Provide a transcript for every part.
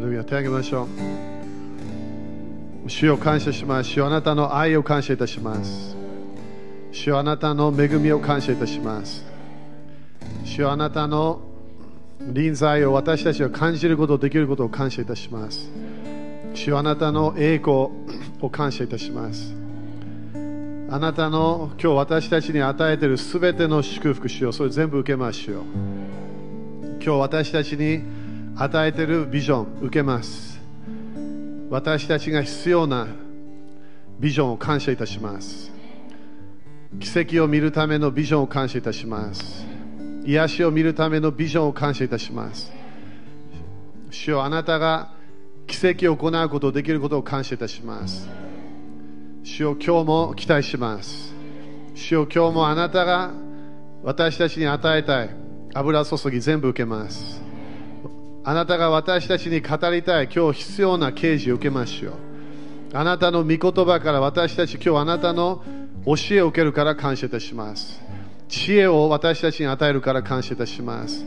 レルヤ手を挙げましょう主を感謝します主あなたの愛を感謝いたします主あなたの恵みを感謝いたします主あなたの臨在を私たちは感じることできることを感謝いたします主あなたの栄光を感謝いたしますあなたの今日私たちに与えているすべての祝福主よそれ全部受けましょう今日私たちに与えているビジョン受けます。私たちが必要なビジョンを感謝いたします。奇跡を見るためのビジョンを感謝いたします。癒しを見るためのビジョンを感謝いたします。主よあなたが奇跡を行うことをできることを感謝いたします。主よ今日も期待します。主よ今日もあなたが私たちに与えたい油注ぎ全部受けます。あなたが私たちに語りたい今日必要な啓示を受けましょう。あなたの御言葉から私たち今日あなたの教えを受けるから感謝いたします。知恵を私たちに与えるから感謝いたします。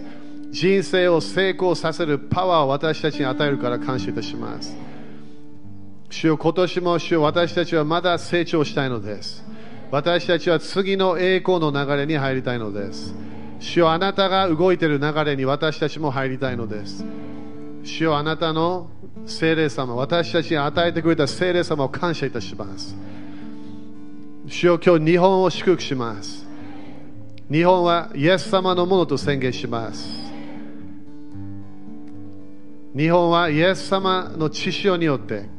人生を成功させるパワーを私たちに与えるから感謝いたします。主よ今年も主よ私たちはまだ成長したいのです。私たちは次の栄光の流れに入りたいのです。主よあなたが動いている流れに私たちも入りたいのです。主よあなたの聖霊様私たちに与えてくれた聖霊様を感謝いたします。主よ今日日本を祝福します。日本はイエス様のものと宣言します。日本はイエス様の血潮によって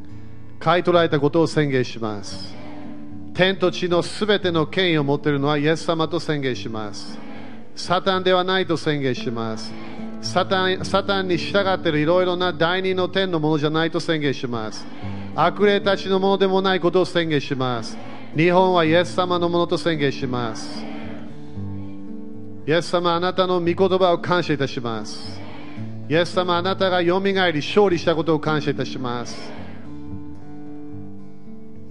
買い取られたことを宣言します。天と地のすべての権威を持っているのはイエス様と宣言します。サタンではないと宣言します。サタンサタンに従っているいろいろな第二の天のものじゃないと宣言します。悪霊たちのものでもないことを宣言します。日本はイエス様のものと宣言します。イエス様あなたの御言葉を感謝いたします。イエス様あなたがよみがえり勝利したことを感謝いたします。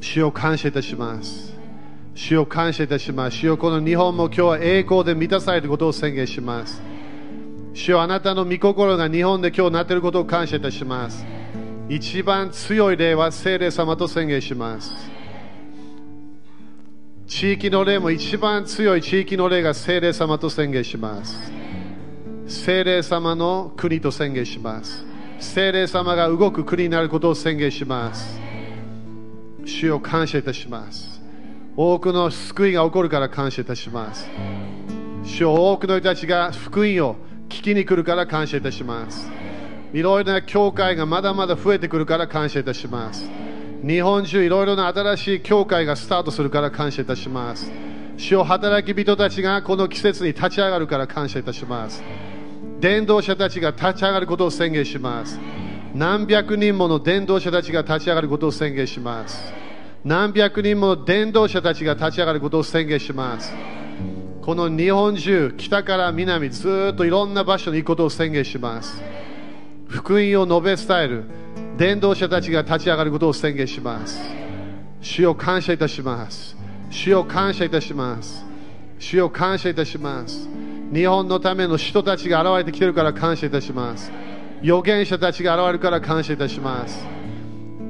主を感謝いたします。主を感謝いたします。主よこの日本も今日は栄光で満たされることを宣言します。主よあなたの御心が日本で今日なっていることを感謝いたします。一番強い霊は聖霊様と宣言します。地域の霊も一番強い地域の霊が聖霊様と宣言します。聖霊様の国と宣言します。聖霊様が動く国になることを宣言します。主を感謝いたします。多くの救いが起こるから感謝いたします。主を多くの人たちが福音を聞きに来るから感謝いたします。いろいろな教会がまだまだ増えてくるから感謝いたします。日本中いろいろな新しい教会がスタートするから感謝いたします。主を働き人たちがこの季節に立ち上がるから感謝いたします。伝道者たちが立ち上がることを宣言します。何百人もの伝道者たちが立ち上がることを宣言します。何百人もの伝道者たちが立ち上がることを宣言します。この日本中北から南ずっといろんな場所に行くことを宣言します。福音を述べ伝える伝道者たちが立ち上がることを宣言します。主を感謝いたします。主を感謝いたします。主を感謝いたします。日本のための人たちが現れてきてるから感謝いたします。預言者たちが現れるから感謝いたします。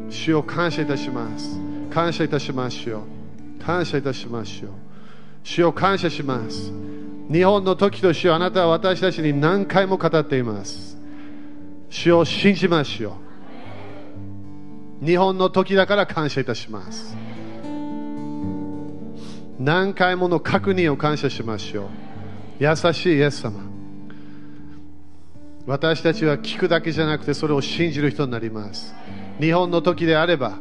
主を感謝いたします。感謝いたしますよ感謝いたしますよ主を感謝します。日本の時と主あなたは私たちに何回も語っています。主を信じますよ日本の時だから感謝いたします。何回もの確認を感謝しましょう。優しいイエス様。私たちは聞くだけじゃなくてそれを信じる人になります。日本の時であれば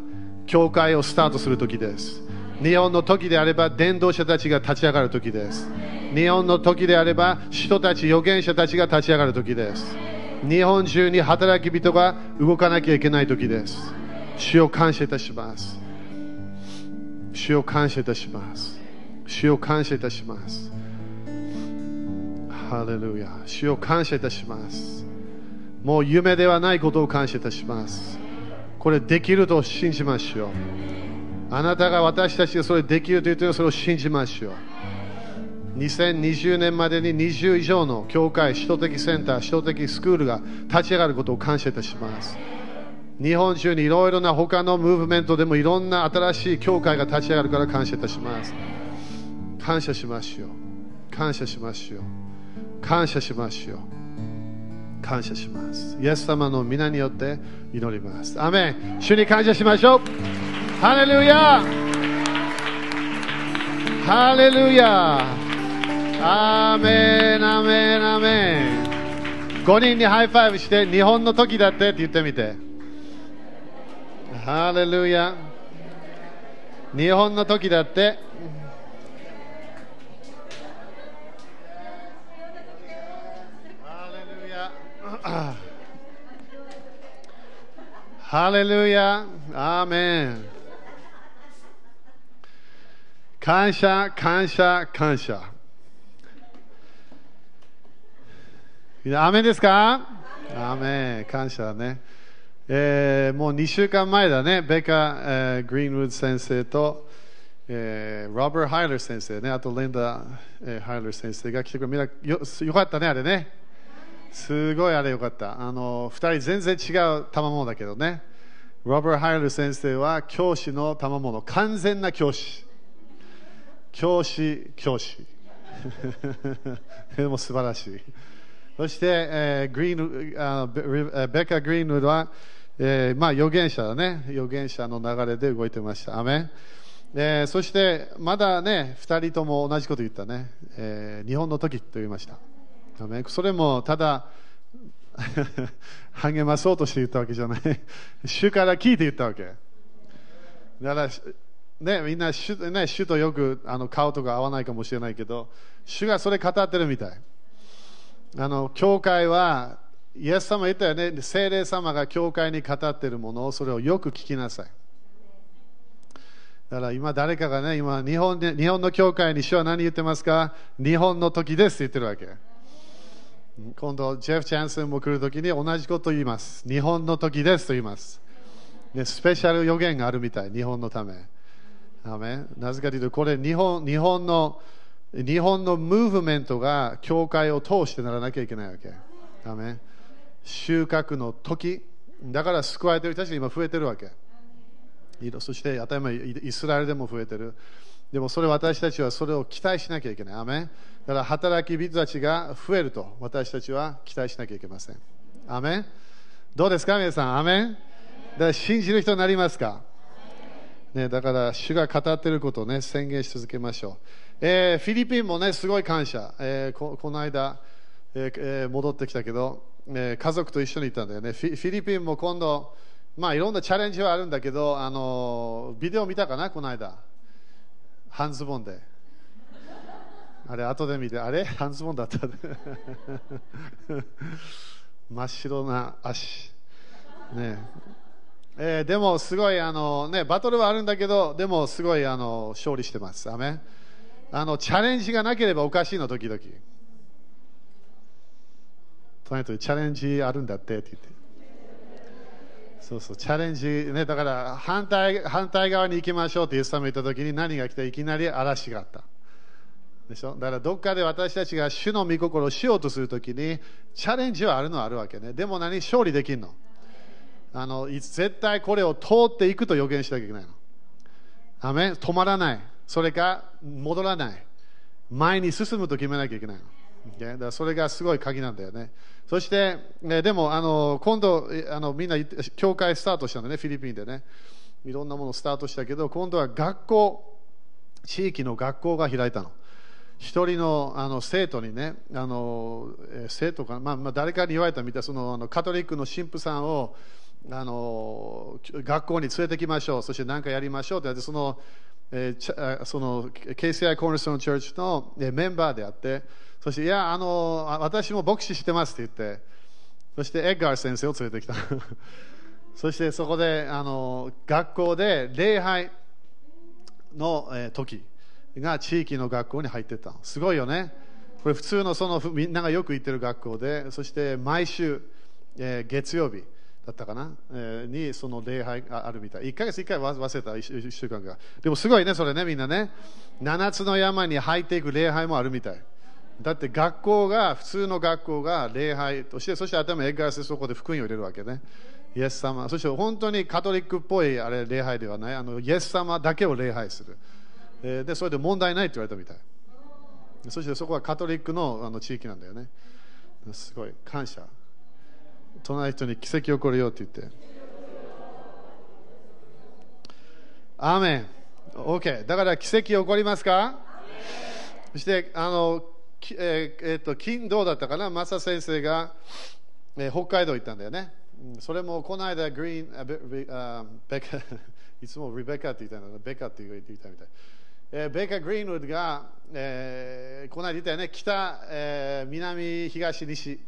教会をスタートする時です。日本の時であれば伝道者たちが立ち上がる時です。日本の時であれば人たち預言者たちが立ち上がる時です。日本中に働き人が動かなきゃいけない時です。主を感謝いたします。主を感謝いたします。主を感謝いたします。ハレルヤ。主を感謝いたします。もう夢ではないことを感謝いたします。これできると信じましょう。あなたが私たちがそれできると言っているそれを信じましょう。2020年までに20以上の教会、首都的センター、首都的スクールが立ち上がることを感謝いたします。日本中にいろいろな他のムーブメントでもいろんな新しい教会が立ち上がるから感謝いたします。感謝しましょう。感謝しましょう。感謝しましょう。感謝します。イエス様の皆によって祈ります。アメン。主に感謝しましょう。ハレルヤ。ハレルヤ。アーメン。アメン。アメン。5人にハイファイブして日本の時だってって言ってみて。ハレルヤ。日本の時だってハレルハレルヤアーメン感謝感謝感謝。アーメンですか？アーメン。感謝ね、えー、もう2週間前だね。ベカ、えー、グリーンウッド先生と、えー、ロバー・ハイラー先生ね。あとリンダ、えー、ハイラー先生が来てくれみんなよよかったねあれね。すごいあれよかった。あの2人全然違う賜物だけどね。ロバート・ハイラー先生は教師の賜物。完全な教師。教師教師。でも素晴らしい。そして、えー、グリーンあベカ・グリーンウッドは、えーまあ、預言者だね。預言者の流れで動いてました。アメ、えー、そしてまだね2人とも同じこと言ったね、えー、日本の時と言いました。それもただ 励まそうとして言ったわけじゃない。主から聞いて言ったわけ。だからね、みんな主,、ね、主とよくあの顔とか合わないかもしれないけど主がそれ語ってるみたい。あの教会はイエス様言ったよね。精霊様が教会に語ってるものをそれをよく聞きなさい。だから今誰かがね今日本で日本の教会に主は何言ってますか？日本の時ですって言ってるわけ。今度ジェフ・チャンスンも来るときに同じことを言います日本の時ですと言います、ね、スペシャル予言があるみたい日本のためなぜかというとこれ日本日本の日本のムーブメントが教会を通してならなきゃいけないわけ。アメ収穫の時、だから救われている人たちが今増えてるわけ。そして当たり前イスラエルでも増えてる。でもそれ私たちはそれを期待しなきゃいけない。アメだから働き人たちが増えると私たちは期待しなきゃいけません。アメどうですか皆さん？アメだから信じる人になりますか？ね、だから主が語っていることを、ね、宣言し続けましょう。えー、フィリピンもね、すごい感謝。えー、ここの間、えー、戻ってきたけど、えー、家族と一緒にいたんだよね。フィフィリピンも今度、まあいろんなチャレンジはあるんだけど、あのビデオ見たかな、この間。半ズボンで。あれ、後で見て、あれ？半ズボンだった。真っ白な足。ねえー、でもすごいあの、ね、バトルはあるんだけど、でもすごいあの勝利してます。アメあのチャレンジがなければおかしいの、時々。隣とチャレンジあるんだってって言って。そうそう、チャレンジ、ね、だから反対反対側に行きましょうってイエス様言った時に何が来ていきなり嵐があった。でしょ？だからどっかで私たちが主の御心をしようとするときにチャレンジはあるのはあるわけね。でも何？勝利できるのあの絶対これを通っていくと予言しなきゃいけないの。ア止まらない。それか戻らない。前に進むと決めなきゃいけないの。だからそれがすごい鍵なんだよね。そして、ね、でもあの今度あのみんな教会スタートしたんだね、フィリピンでね。いろんなものスタートしたけど、今度は学校、地域の学校が開いたの。一人のあの生徒にね、あの生徒か、まあ、まあ誰かに言われたみたいそのあのカトリックの神父さんをあの学校に連れてきましょう、そして何かやりましょうってってそのえー、その KCI コーナーストーンチャーチのメンバーであって、そして、いや、あの私も牧師してますって言って、そしてエッガー先生を連れてきた。そしてそこであの学校で礼拝の、え、時が地域の学校に入ってた。すごいよね。これ普通のそのみんながよく行ってる学校で、そして毎週、えー、月曜日、だったかな、えー、にその礼拝があるみたい。1ヶ月1回忘れた、1週間が。でもすごいね、それね、みんなね。7つの山に入っていく礼拝もあるみたい。だって学校が、普通の学校が礼拝として、そして頭エッガースそこで福音を入れるわけね。イエス様、そして本当にカトリックっぽいあれ礼拝ではない、あのイエス様だけを礼拝する。えーで、それで問題ないって言われたみたい。そしてそこはカトリックのあの地域なんだよね。すごい、感謝。隣人に奇跡起こるよって言って。アーメン。OK。だから奇跡起こりますか？そして、あの、えーえーと金どうだったかな、マサ先生が、えー北海道行ったんだよね。それもこの間、グリーン、あベあベカ、いつもリベカって言ったんだベカって言ったみたい。えーベカ・グリーンウッドが、えーこの間言ったよね、北、えー南、東、西、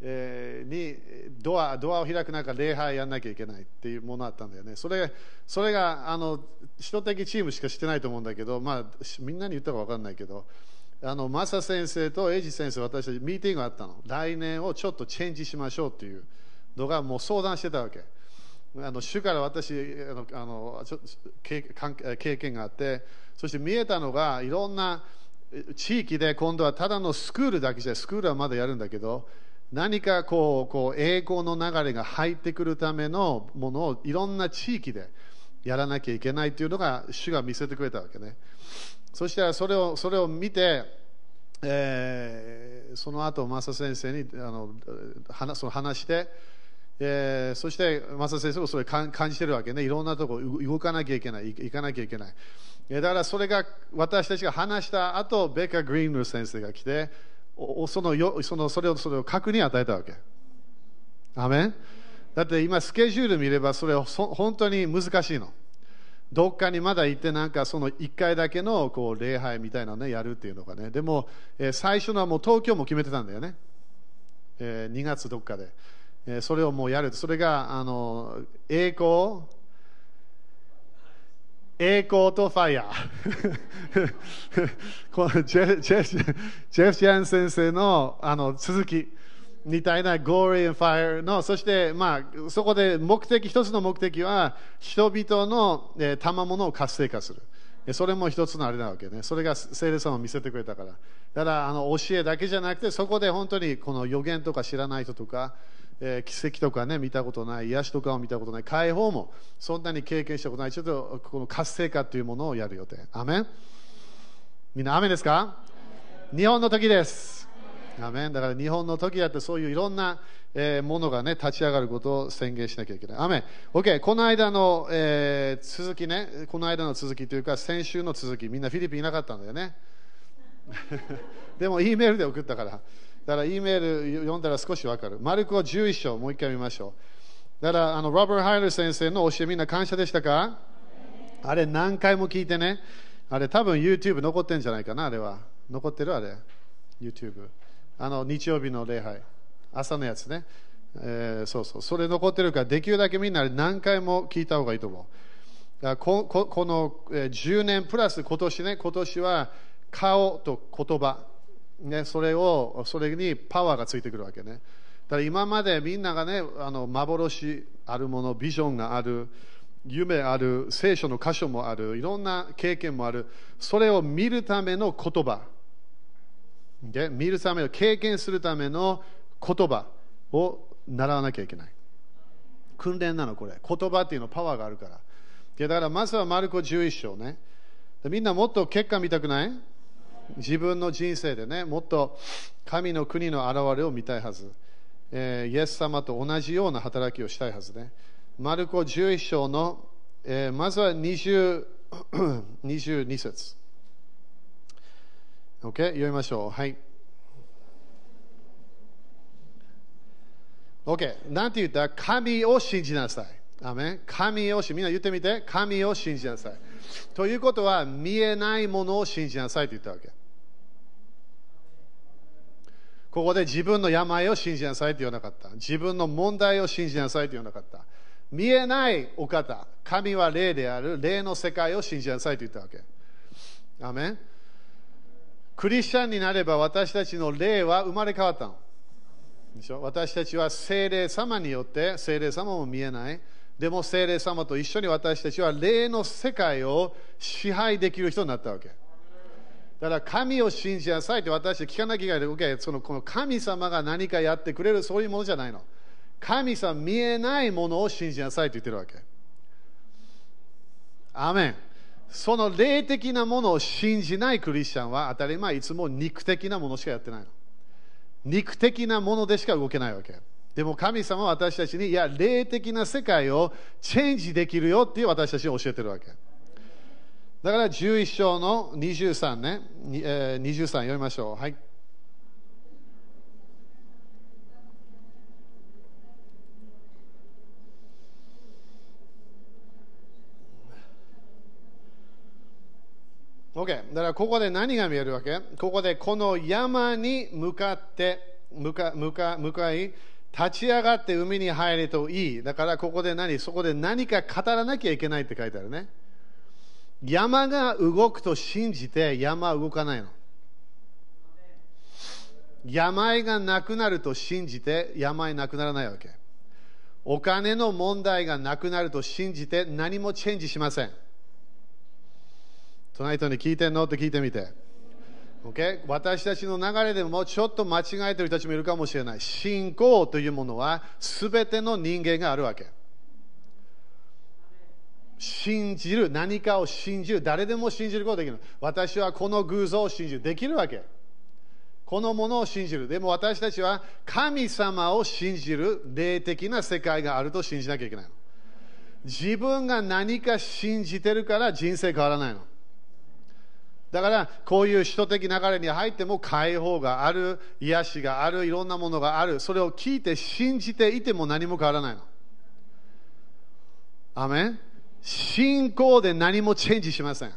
えーにドアドアを開く中、礼拝やんなきゃいけないっていうものあったんだよね。それそれがあの人的チームしかしてないと思うんだけど、まあ、みんなに言ったか分かんないけど、あのマサ先生とエイジ先生、私たちミーティングがあったの。来年をちょっとチェンジしましょうっていうのがもう相談してたわけ。あの主から私あのあのちょ経経験があってそして見えたのがいろんな地域で今度はただのスクールだけじゃスクールはまだやるんだけど何かこうこう栄光の流れが入ってくるためのものをいろんな地域でやらなきゃいけないというのが主が見せてくれたわけねそしたらそれをそれを見てえーその後マサ先生にあの話その話してえーそして、マサ先生もそれ感感じてるわけね、いろんなところ動かなきゃいけない、行かなきゃいけない。だからそれが私たちが話した後、ベッカ・グリーンル先生が来て、おそのよそのそれをそれを確認与えたわけ。アメンだって今、スケジュール見れば、それそ本当に難しいの。どっかにまだ行って、なんかその1回だけのこう礼拝みたいなのね、やるっていうのがね。でも、えー最初のはもう東京も決めてたんだよね。えー2月どっかで。えーそれをもうやる。それが、あの、栄光、栄光とファイヤー。このジェフ・ジェフジェフ・ジャン先生のあの続きみたいな Glory and Fire の、そして、まあ、そこで目的、一つの目的は、人々の、えー賜物を活性化する。それも一つのあれなわけね。それが聖霊様を見せてくれたから。だから、あの、教えだけじゃなくて、そこで本当にこの予言とか知らない人とか、えー奇跡とかね、見たことない、癒しとかを見たことない、解放もそんなに経験したことない、ちょっとこの活性化というものをやる予定。アメンみんな、アメンですか？日本の時です。アメンだから日本の時だってそういういろんな、えーものがね、立ち上がることを宣言しなきゃいけない。アメン。OK、この間の、えー続きね、この間の続きというか、先週の続き、みんなフィリピンいなかったんだよね。でも、E メールで送ったから。だから、E メール読んだら少しわかる。マルコ11章、もう一回見ましょう。だから、あの、ロバート・ハイル先生の教えみんな感謝でしたか？あれ何回も聞いてね。あれ多分 YouTube 残ってんじゃないかな、あれは。残ってるあれ。YouTube。あの、日曜日の礼拝。朝のやつね。えーそうそう。それ残ってるから、できるだけみんな何回も聞いた方がいいと思う。こここの10年プラス今年ね、今年は顔と言葉、ね、それを、それにパワーがついてくるわけね。だから今までみんながね、あの幻あるもの、ビジョンがある、夢ある、聖書の箇所もある、いろんな経験もある、それを見るための言葉、で見るための、経験するための言葉を習わなきゃいけない。訓練なの、これ。言葉っていうのパワーがあるから。でだからまずはマルコ11章ね。みんなもっと結果見たくない？自分の人生でね、もっと神の国の現れを見たいはず。えーイエス様と同じような働きをしたいはずね。マルコ11章の、えーまずは20 22 節。OK? 読みましょう。はい。OK。なんて言った？神を信じなさい。アメ神を信じ、みんな言ってみて。神を信じなさい。ということは、見えないものを信じなさいと言ったわけ。ここで自分の病を信じなさいと言わなかった。自分の問題を信じなさいと言わなかった。見えないお方、神は霊である、霊の世界を信じなさいと言ったわけ。アメクリスチャンになれば私たちの霊は生まれ変わったの。でしょ？私たちは精霊様によって、精霊様も見えない。でも精霊様と一緒に私たちは霊の世界を支配できる人になったわけ。だから神を信じなさいって私たち聞かなきゃいけない。OK そのこの神様が何かやってくれるそういうものじゃないの。神様見えないものを信じなさいと言ってるわけ。アメン。その霊的なものを信じないクリスチャンは当たり前いつも肉的なものしかやってないの。肉的なものでしか動けないわけ。でも神様は私たちに、いや、霊的な世界をチェンジできるよっていう私たちに教えてるわけ。だから11章の23ね、えー、23読みましょう。はい。OK。だからここで何が見えるわけ？ここでこの山に向かって向か向か向かい立ち上がって海に入るといい。だからここで何？そこで何か語らなきゃいけないって書いてあるね。山が動くと信じて山は動かないの。病がなくなると信じて病なくならないわけ。お金の問題がなくなると信じて何もチェンジしません。隣人に聞いてんの？って聞いてみて。Okay? 私たちの流れでもちょっと間違えてる人たちもいるかもしれない。信仰というものは全ての人間があるわけ。信じる、何かを信じる、誰でも信じることができる。私はこの偶像を信じる。できるわけ。このものを信じる。でも私たちは神様を信じる霊的な世界があると信じなきゃいけないの。自分が何か信じてるから人生変わらないの。だからこういう首都的流れに入っても解放がある、癒しがある、いろんなものがある、それを聞いて信じていても何も変わらないの。アメン？信仰で何もチェンジしません。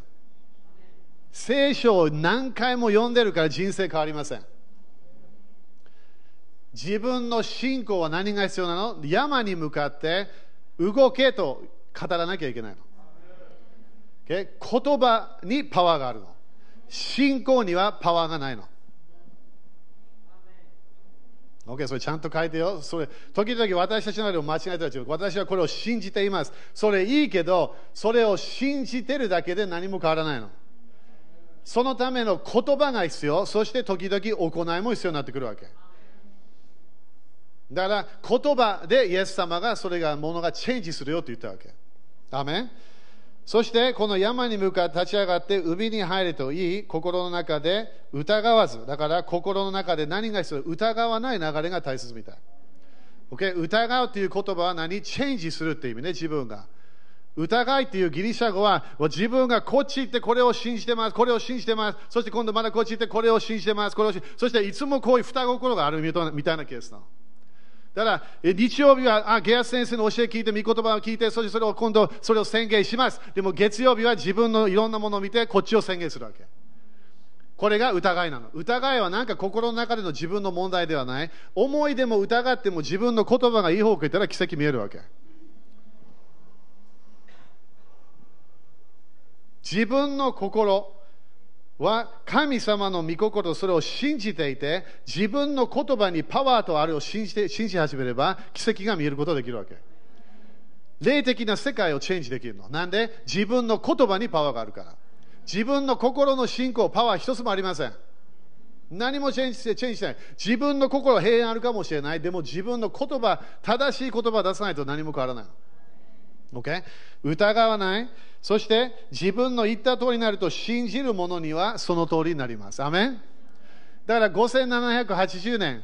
聖書を何回も読んでるから人生変わりません。自分の信仰は何が必要なの？山に向かって動けと語らなきゃいけないの。言葉にパワーがあるの。信仰にはパワーがないの。OK、それちゃんと書いてよ。それ、時々私たちの中で間違えたら私はこれを信じています。それいいけど、それを信じてるだけで何も変わらないの。そのための言葉が必要。そして時々行いも必要になってくるわけ。だから言葉でイエス様がそれがものがチェンジするよと言ったわけ。アメそしてこの山に向かって立ち上がって海に入るといい心の中で疑わずだから心の中で何が必要疑わない流れが大切みたい、okay? 疑うという言葉は何チェンジするって意味ね自分が。疑いっていうギリシャ語は自分がこっち行ってこれを信じてますこれを信じてます。そして今度まだこっち行ってこれを信じてますこれを信じそしていつもこういう双心があるみたいなケースなの。だから、日曜日は、あ、ゲアス先生の教え聞いて、御言葉を聞いて、そしてそれを今度、それを宣言します。でも月曜日は自分のいろんなものを見て、こっちを宣言するわけ。これが疑いなの。疑いはなんか心の中での自分の問題ではない。思いでも疑っても自分の言葉がいい方向行ったら奇跡見えるわけ。自分の心、は神様の御心、それを信じていて、自分の言葉にパワーとあるを信じて信じ始めれば、奇跡が見えることができるわけ。霊的な世界をチェンジできるの。なんで？自分の言葉にパワーがあるから。自分の心の信仰、パワー一つもありません。何もチェンジして、チェンジしない。自分の心は平安あるかもしれない。でも自分の言葉、正しい言葉を出さないと何も変わらない。Okay? 疑わない。そして自分の言った通りになると信じる者にはその通りになります。アメンだから5780年、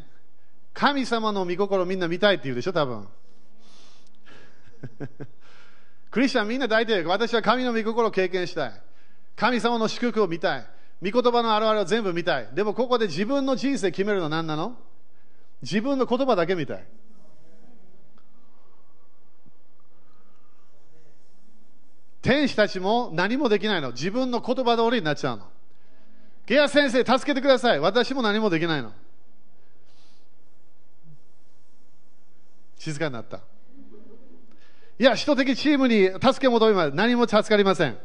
神様の御心をみんな見たいって言うでしょ、多分。クリスチャンみんな大体私は神の御心を経験したい。神様の祝福を見たい。御言葉のあるあるを全部見たい。でもここで自分の人生決めるのは何なの？自分の言葉だけ見たい。天使たちも何もできないの。自分の言葉通りになっちゃうの。ゲア先生、助けてください。私も何もできないの。静かになった。いや、人的チームに助け求めます。何も助かりません。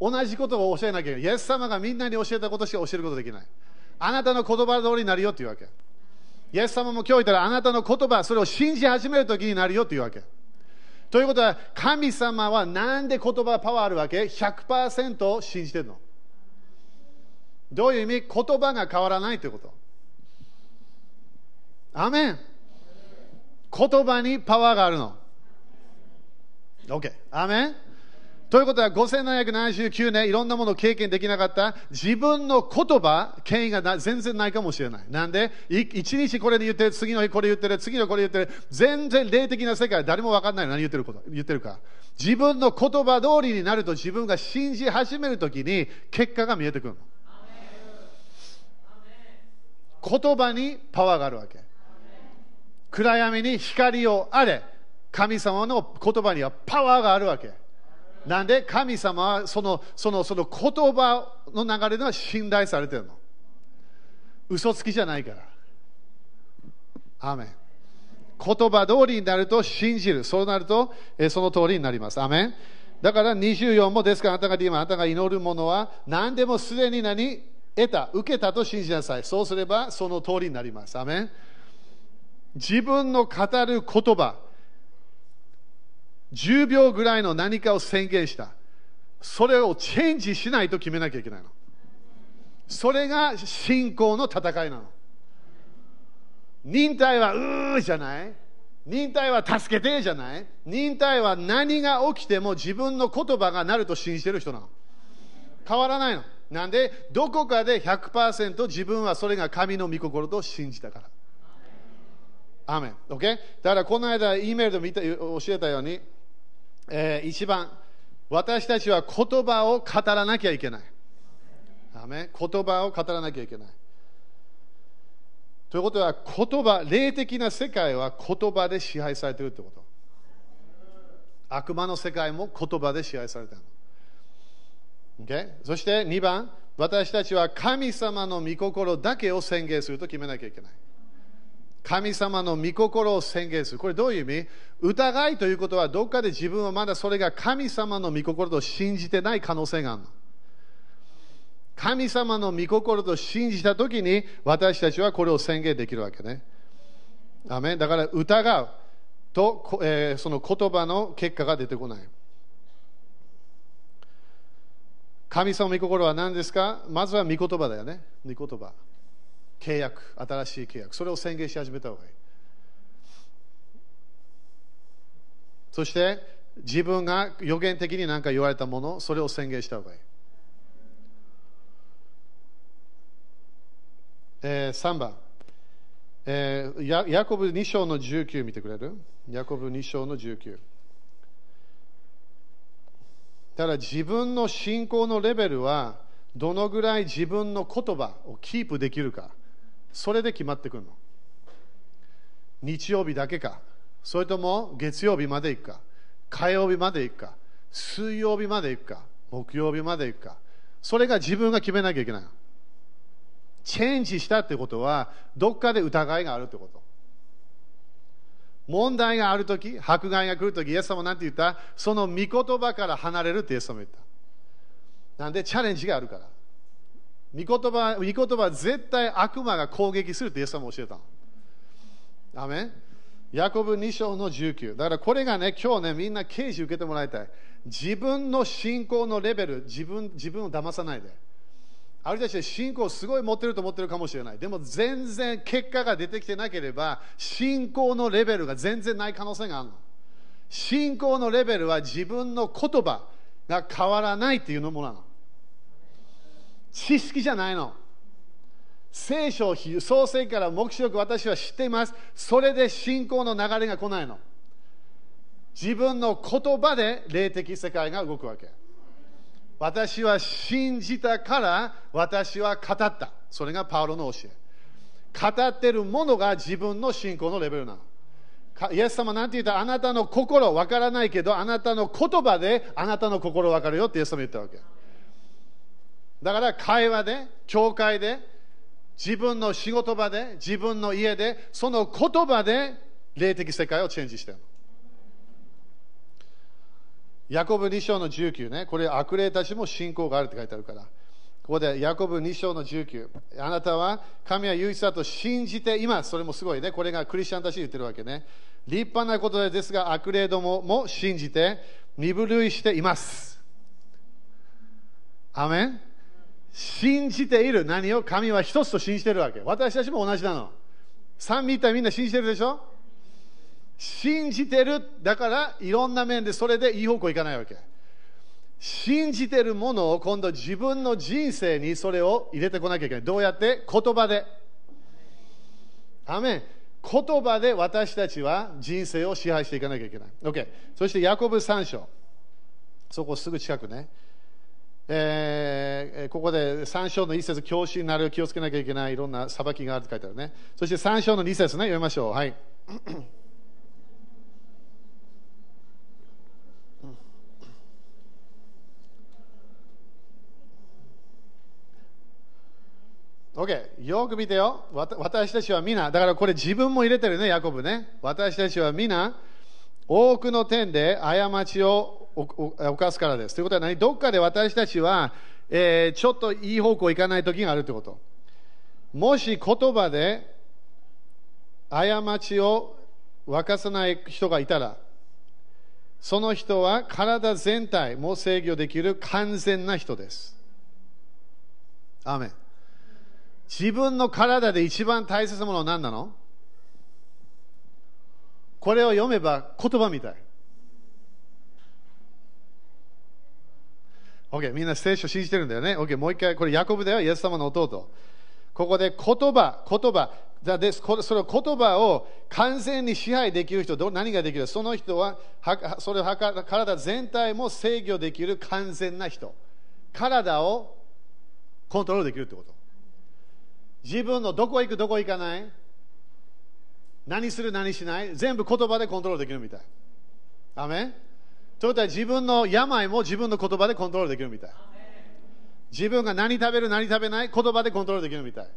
同じことを教えなきゃいけない。イエス様がみんなに教えたことしか教えることできない。あなたの言葉通りになるよっていうわけ。イエス様も今日言ったらあなたの言葉、それを信じ始めるときになるよっていうわけ。ということは、神様はなんで言葉パワーあるわけ ?100% 信じてるの。どういう意味？言葉が変わらないということ。アメン言葉にパワーがあるの。OK。アメンということは5779年いろんなものを経験できなかった自分の言葉、権威が全然ないかもしれない。なんで、一日これで言ってる、次の日これ言ってる、次のこれ言ってる、全然霊的な世界誰も分かんない何言ってること言ってるか。自分の言葉通りになると自分が信じ始めるときに結果が見えてくるの。言葉にパワーがあるわけ。暗闇に光をあれ。神様の言葉にはパワーがあるわけ。なんで神様はそのそのその言葉の流れでは信頼されてるの。嘘つきじゃないから。アメン言葉通りになると信じる。そうなると、えその通りになります。アメンだから24もですからあなたが今あなたが祈るものは何でもすでに何得た、受けたと信じなさい。そうすればその通りになります。アメン自分の語る言葉、10秒ぐらいの何かを宣言した。それをチェンジしないと決めなきゃいけないの。それが信仰の戦いなの。忍耐はうーじゃない忍耐は助けてじゃない忍耐は何が起きても自分の言葉がなると信じてる人なの。変わらないの。なんで、どこかで100%自分はそれが神の御心と信じたから。アメン。OK? だからこの間、E メールで見た教えたように、えー、一番、私たちは言葉を語らなきゃいけない。アメ言葉を語らなきゃいけない。ということは、言葉、霊的な世界は言葉で支配されているということ。悪魔の世界も言葉で支配されている。Okay? そして2番、私たちは神様の御心だけを宣言すると決めなきゃいけない。神様の御心を宣言する。これどういう意味？疑いということは、どっかで自分はまだそれが神様の御心と信じてない可能性があるの。神様の御心と信じたときに、私たちはこれを宣言できるわけね。アメだから疑うと、えー、その言葉の結果が出てこない。神様の御心は何ですか？まずは御言葉だよね。御言葉。契約、新しい契約。それを宣言し始めた方がいい。そして、自分が予言的に何か言われたもの、それを宣言した方がいい。えー、3番、えーヤ、コブ2章の19見てくれる？ヤコブ2章の19た。だ自分の信仰のレベルはどのぐらい自分の言葉をキープできるかそれで決まってくるの。日曜日だけか。それとも月曜日まで行くか。火曜日まで行くか。水曜日まで行くか。木曜日まで行くか。それが自分が決めなきゃいけないチェンジしたってことはどっかで疑いがあるってこと。問題があるとき、迫害が来るとき、イエス様なんて言った？その御言葉から離れるってイエス様言った。なんでチャレンジがあるから。御言葉、御言葉絶対悪魔が攻撃するってイエス様教えたの。アメンヤコブ2章の19。だからこれがね、今日ね、みんな刑事受けてもらいたい。自分の信仰のレベル、自分自分を騙さないで。ある人たちは信仰すごい持ってると思ってるかもしれない。でも全然結果が出てきてなければ、信仰のレベルが全然ない可能性があるの。信仰のレベルは自分の言葉が変わらないっていうのもなの。知識じゃないの。聖書を、創世から黙示録私は知っています。それで信仰の流れが来ないの。自分の言葉で霊的世界が動くわけ。私は信じたから私は語った。それがパウロの教え。語ってるものが自分の信仰のレベルなの。イエス様なんて言ったあなたの心わからないけど、あなたの言葉であなたの心わかるよってイエス様言ったわけ。だから会話で、教会で、自分の仕事場で、自分の家で、その言葉で霊的世界をチェンジしてるの。ヤコブ2章の19ね、これ悪霊たちも信仰があるって書いてあるから。ここでヤコブ2章の19。あなたは神は唯一だと信じています。それもすごいね。これがクリスチャンたちに言ってるわけね。立派なことですが、悪霊どもも信じて、身震いしています。アメン信じている何を神は一つと信じてるわけ。私たちも同じなの。三位一体みんな信じてるでしょ？信じてるだからいろんな面でそれでいい方向いかないわけ信じてるものを今度自分の人生にそれを入れてこなきゃいけないどうやって？言葉でアメン言葉で私たちは人生を支配していかなきゃいけない。OK。そして、ヤコブ3章。そこすぐ近くね。えー、ここで3章の1節教師になる気をつけなきゃいけないいろんな裁きがあると書いてあるね。そして3章の2節ね、読みましょう。はい。OK、よく見てよ。私たちは皆、だからこれ自分も入れてるね、ヤコブね。私たちは皆、多くの点で過ちを犯すからです。ということは何？どっかで私たちは、えー、ちょっといい方向行かない時があるってこと。もし言葉で過ちを犯さない人がいたら、その人は体全体も制御できる完全な人です。アーメン自分の体で一番大切なものは何なの？これを読めば言葉みたい。OK、みんな聖書信じてるんだよね。OK、もう一回、これヤコブだよ、イエス様の弟。ここで言葉、言葉。でその言葉を完全に支配できる人、ど何ができる？その人は、それは体全体も制御できる完全な人。体をコントロールできるってこと。自分のどこ行く、どこ行かない？何する、何しない？全部言葉でコントロールできるみたい。アメということは自分の病も自分の言葉でコントロールできるみたい。自分が何食べる、何食べない言葉でコントロールできるみたい。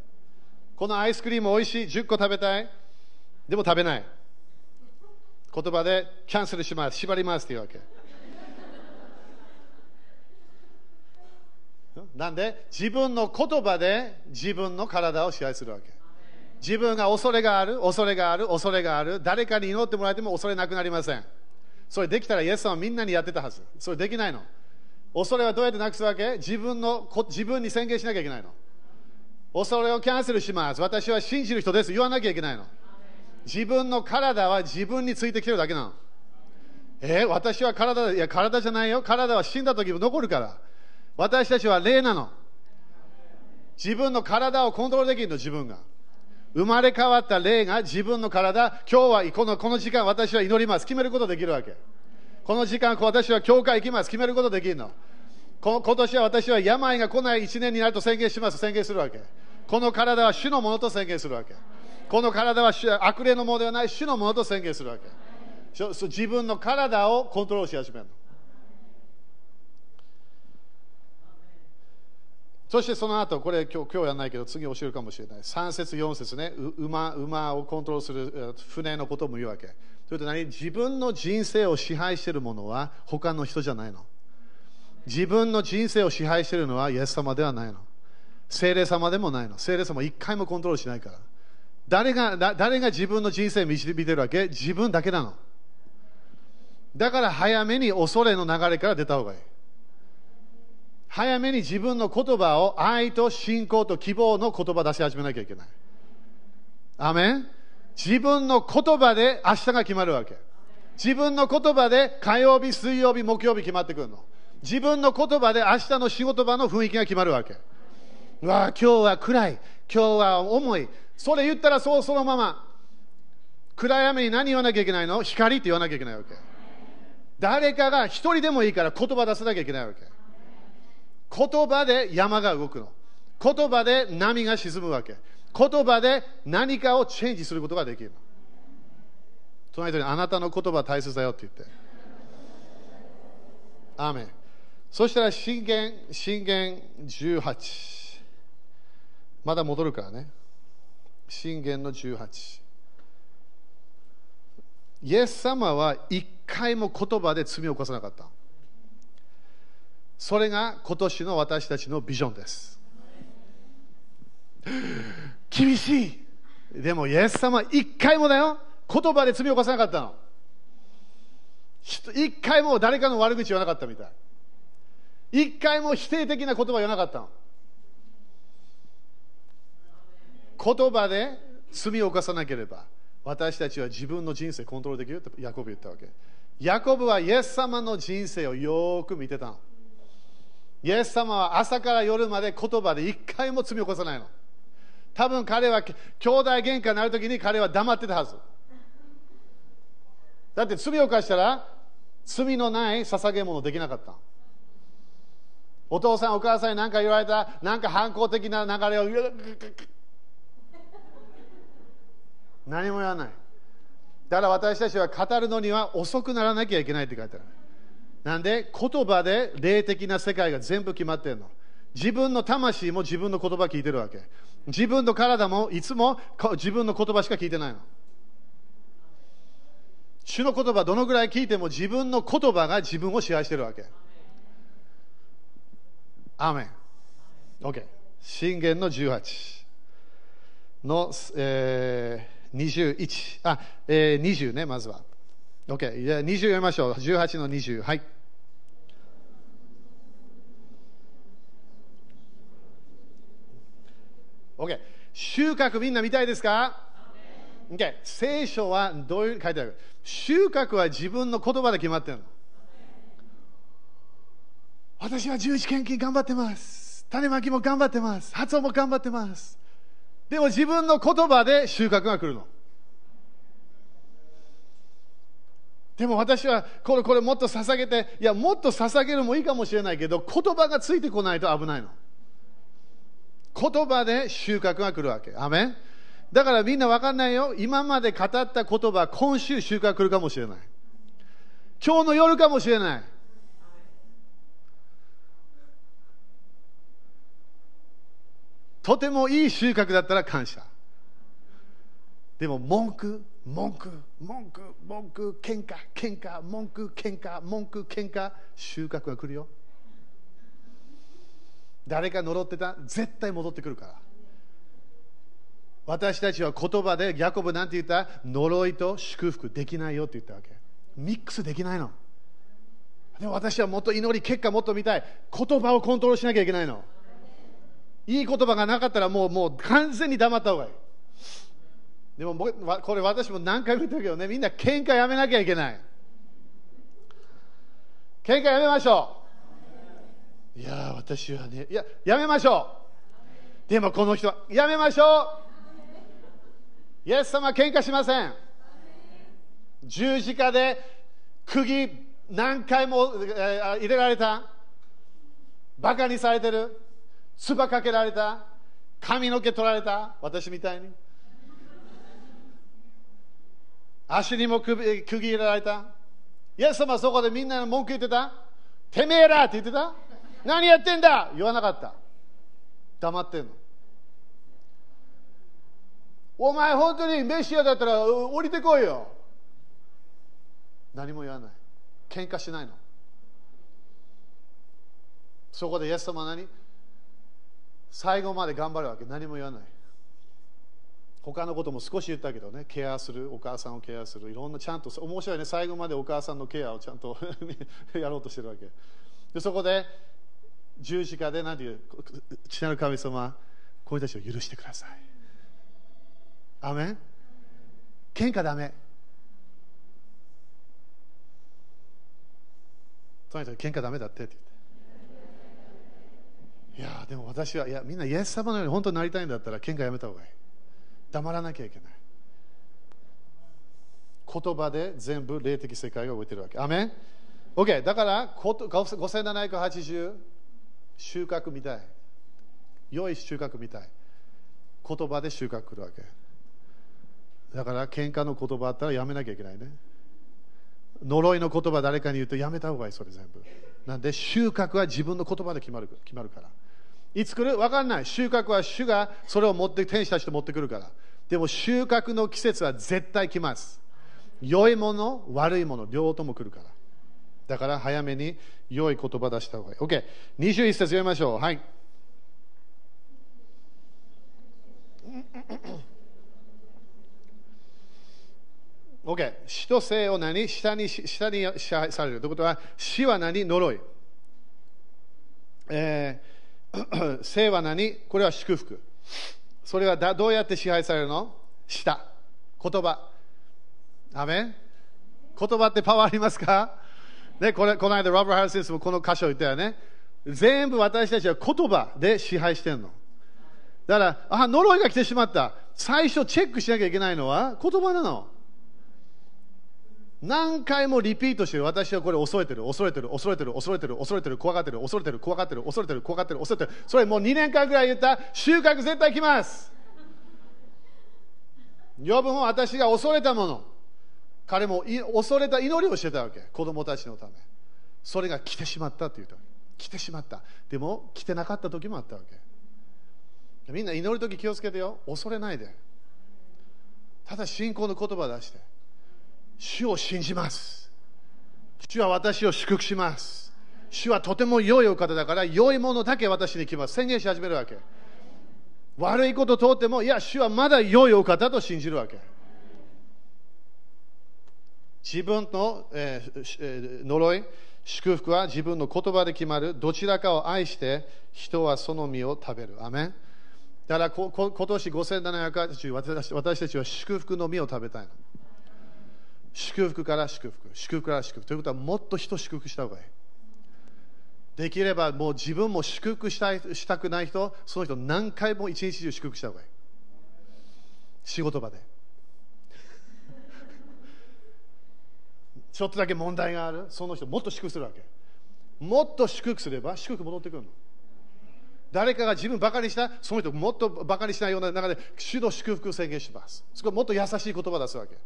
このアイスクリーム美味しい、10個食べたい。でも食べない。言葉でキャンセルします、縛りますっていうわけ。なんで自分の言葉で自分の体を支配するわけ。自分が恐れがある、恐れがある、恐れがある。誰かに祈ってもらえても恐れなくなりません。それできたらイエスさんはみんなにやってたはず。それできないの。恐れはどうやってなくすわけ？自分の自分に宣言しなきゃいけないの。恐れをキャンセルします。私は信じる人です。言わなきゃいけないの。自分の体は自分についてきてるだけなの。えー、私は体、いや、体じゃないよ。体は死んだ時も残るから。私たちは霊なの。自分の体をコントロールできるの、自分が。生まれ変わった霊が自分の体、今日はこのこの時間私は祈ります。決めることできるわけ。この時間私は教会行きます。決めることできるの。今年は私は病が来ない1年になると宣言します。宣言するわけ。この体は主のものと宣言するわけ。この体は悪霊のものではない主のものと宣言するわけ。自分の体をコントロールし始めるの。そしてその後、これ今日今日やらないけど、次教えるかもしれない。3節、4節ね、馬馬をコントロールする船のことも言うわけ。それと何？自分の人生を支配しているものは他の人じゃないの。自分の人生を支配しているのはイエス様ではないの。精霊様でもないの。精霊様一回もコントロールしないから。誰が誰が自分の人生を導いてるわけ？自分だけなの。だから早めに恐れの流れから出た方がいい。早めに自分の言葉を愛と信仰と希望の言葉出し始めなきゃいけない。アメン自分の言葉で明日が決まるわけ。自分の言葉で火曜日、水曜日、木曜日決まってくるの。自分の言葉で明日の仕事場の雰囲気が決まるわけ。うわ今日は暗い。今日は重い。それ言ったらそうそのまま。暗闇に何言わなきゃいけないの？光って言わなきゃいけないわけ。誰かが一人でもいいから言葉出さなきゃいけないわけ。言葉で山が動くの。言葉で波が沈むわけ。言葉で何かをチェンジすることができるの。隣人にあなたの言葉大切だよって言って。アー。そしたら信玄、信玄18。まだ戻るからね。信玄の18。イエス様は一回も言葉で罪を犯さなかった。それが今年の私たちのビジョンです。厳しい。でも、イエス様、一回もだよ。言葉で罪を犯さなかったの。一回も誰かの悪口言わなかったみたい。一回も否定的な言葉言わなかったの。言葉で罪を犯さなければ、私たちは自分の人生コントロールできるってヤコブ言ったわけ。ヤコブはイエス様の人生をよく見てたの。イエス様は朝から夜まで言葉で一回も罪を起こさないの。多分彼は兄弟喧嘩になるときに彼は黙ってたはず。だって罪を犯したら罪のない捧げ物できなかった。お父さんお母さんに何か言われたら何か反抗的な流れを何も言わないだから私たちは語るのには遅くならなきゃいけないって書いてあるなんで言葉で霊的な世界が全部決まってるの。自分の魂も自分の言葉聞いてるわけ。自分の体もいつも自分の言葉しか聞いてないの。主の言葉どのぐらい聞いても自分の言葉が自分を支配してるわけ。アーメン。OK 信玄の18の、えー、21あ、えー、20ねまずは。OK じゃあ20読みましょう。18の20はい。OK 収穫みんな見たいですか？OK 聖書はどういう書いてある。収穫は自分の言葉で決まってるの。私は十字献金頑張ってます。種まきも頑張ってます。発音も頑張ってます。でも自分の言葉で収穫が来るの。でも私はこれこれもっと捧げていやもっと捧げるもいいかもしれないけど言葉がついてこないと危ないの言葉で収穫が来るわけ。アメン。だからみんな分かんないよ。今まで語った言葉今週収穫来るかもしれない。今日の夜かもしれない。とてもいい収穫だったら感謝。でも文句文句文句文句喧嘩喧嘩文句喧嘩文句喧嘩収穫が来るよ。誰か呪ってた？絶対戻ってくるから。私たちは言葉でヤコブなんて言った？呪いと祝福できないよって言ったわけ。ミックスできないの。でも私はもっと祈り結果もっと見たい。言葉をコントロールしなきゃいけないの。いい言葉がなかったらもうもう完全に黙った方がいい。でもこれ私も何回も言ったけどね、みんな喧嘩やめなきゃいけない。喧嘩やめましょう。いや、私はね、いや、やめましょう。でもこの人は、やめましょう。イエス様喧嘩しません。十字架で釘何回も入れられた。バカにされてる。つばかけられた髪の毛取られた私みたいに足にも釘入れられたイエス様そこでみんなの文句言ってたてめえらって言ってた何やってんだ？言わなかった。黙ってんの。お前本当にメシアだったら降りてこいよ。何も言わない。喧嘩しないの。そこでイエス様何？最後まで頑張るわけ。何も言わない。他のことも少し言ったけどね。ケアする。お母さんをケアする。いろんなちゃんと面白いね。最後までお母さんのケアをちゃんと やろうとしてるわけ。でそこで十字架で何て言う父なる神様こういう人たちを許してください。アメン？喧嘩ダメ。とにかく喧嘩ダメだってって言って。いやでも私はいやみんなイエス様のように本当になりたいんだったら喧嘩やめた方がいい。黙らなきゃいけない。言葉で全部霊的世界が動いてるわけ。アメン？OK だから5780収穫みたい。良い収穫みたい。言葉で収穫来るわけ。だから喧嘩の言葉あったらやめなきゃいけないね。呪いの言葉誰かに言うとやめた方がいいそれ全部。なんで収穫は自分の言葉で決まる決まるから。いつ来る？分かんない。収穫は主がそれを持って天使たちと持ってくるから。でも収穫の季節は絶対来ます。良いもの悪いもの両方とも来るから。だから早めに良い言葉出した方がいい。OK21 節読みましょう。はい。OK 死と生を何？下に下に支配される。ということ？は死は何？呪い。えー 生は何？これは祝福。それはどうやって支配されるの？舌。言葉。アメン。言葉ってパワーありますか？ね、これこの間、ロバー・ハルセンスもこの箇所言ったよね。全部私たちは言葉で支配してるの。だから、あ、呪いが来てしまった。最初チェックしなきゃいけないのは言葉なの。何回もリピートしてる。私はこれ恐れてる、恐れてる、恐れてる、恐れてる、恐れてる、怖がってる、恐れてる、怖がってる、恐れてる、怖がってる、恐れてる。それもう2年間ぐらい言った収穫絶対来ます。呼ぶも私が恐れたもの。彼も恐れた祈りをしてたわけ。子供たちのため。それが来てしまったって言った。来てしまった。でも来てなかった時もあったわけ。みんな祈る時気をつけてよ。恐れないで。ただ信仰の言葉を出して。主を信じます。主は私を祝福します。主はとても良いお方だから、良いものだけ私に来ます。宣言し始めるわけ。悪いこと通っても、いや、主はまだ良いお方と信じるわけ。自分の、えー、呪い、祝福は自分の言葉で決まる。どちらかを愛して、人はその実を食べる。アメンだからここ今年5780私私たちは祝福の実を食べたいの。祝福から祝福、祝福から祝福。ということは、もっと人を祝福した方がいい。できれば、もう自分も祝福したいしたくない人、その人何回も一日中祝福した方がいい。仕事場で。ちょっとだけ問題がある、その人もっと祝福するわけ。もっと祝福すれば、祝福戻ってくるの。誰かが自分ばかりした、その人もっとばかりしないような中で、主の祝福を宣言します。そこもっと優しい言葉出すわけ。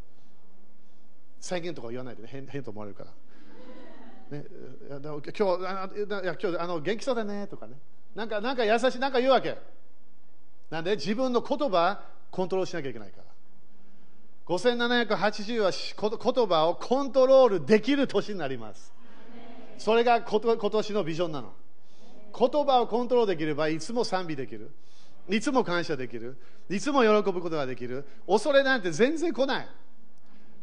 宣言とか言わないで、ね、変変と思われるから。ね、今日あのいや今日あの元気そうだねとかねなんかなんか優しいなんか言うわけなんで自分の言葉コントロールしなきゃいけないから5780は言葉をコントロールできる年になります。それが今年のビジョンなの。言葉をコントロールできればいつも賛美できる。いつも感謝できる。いつも喜ぶことができる。恐れなんて全然来ない。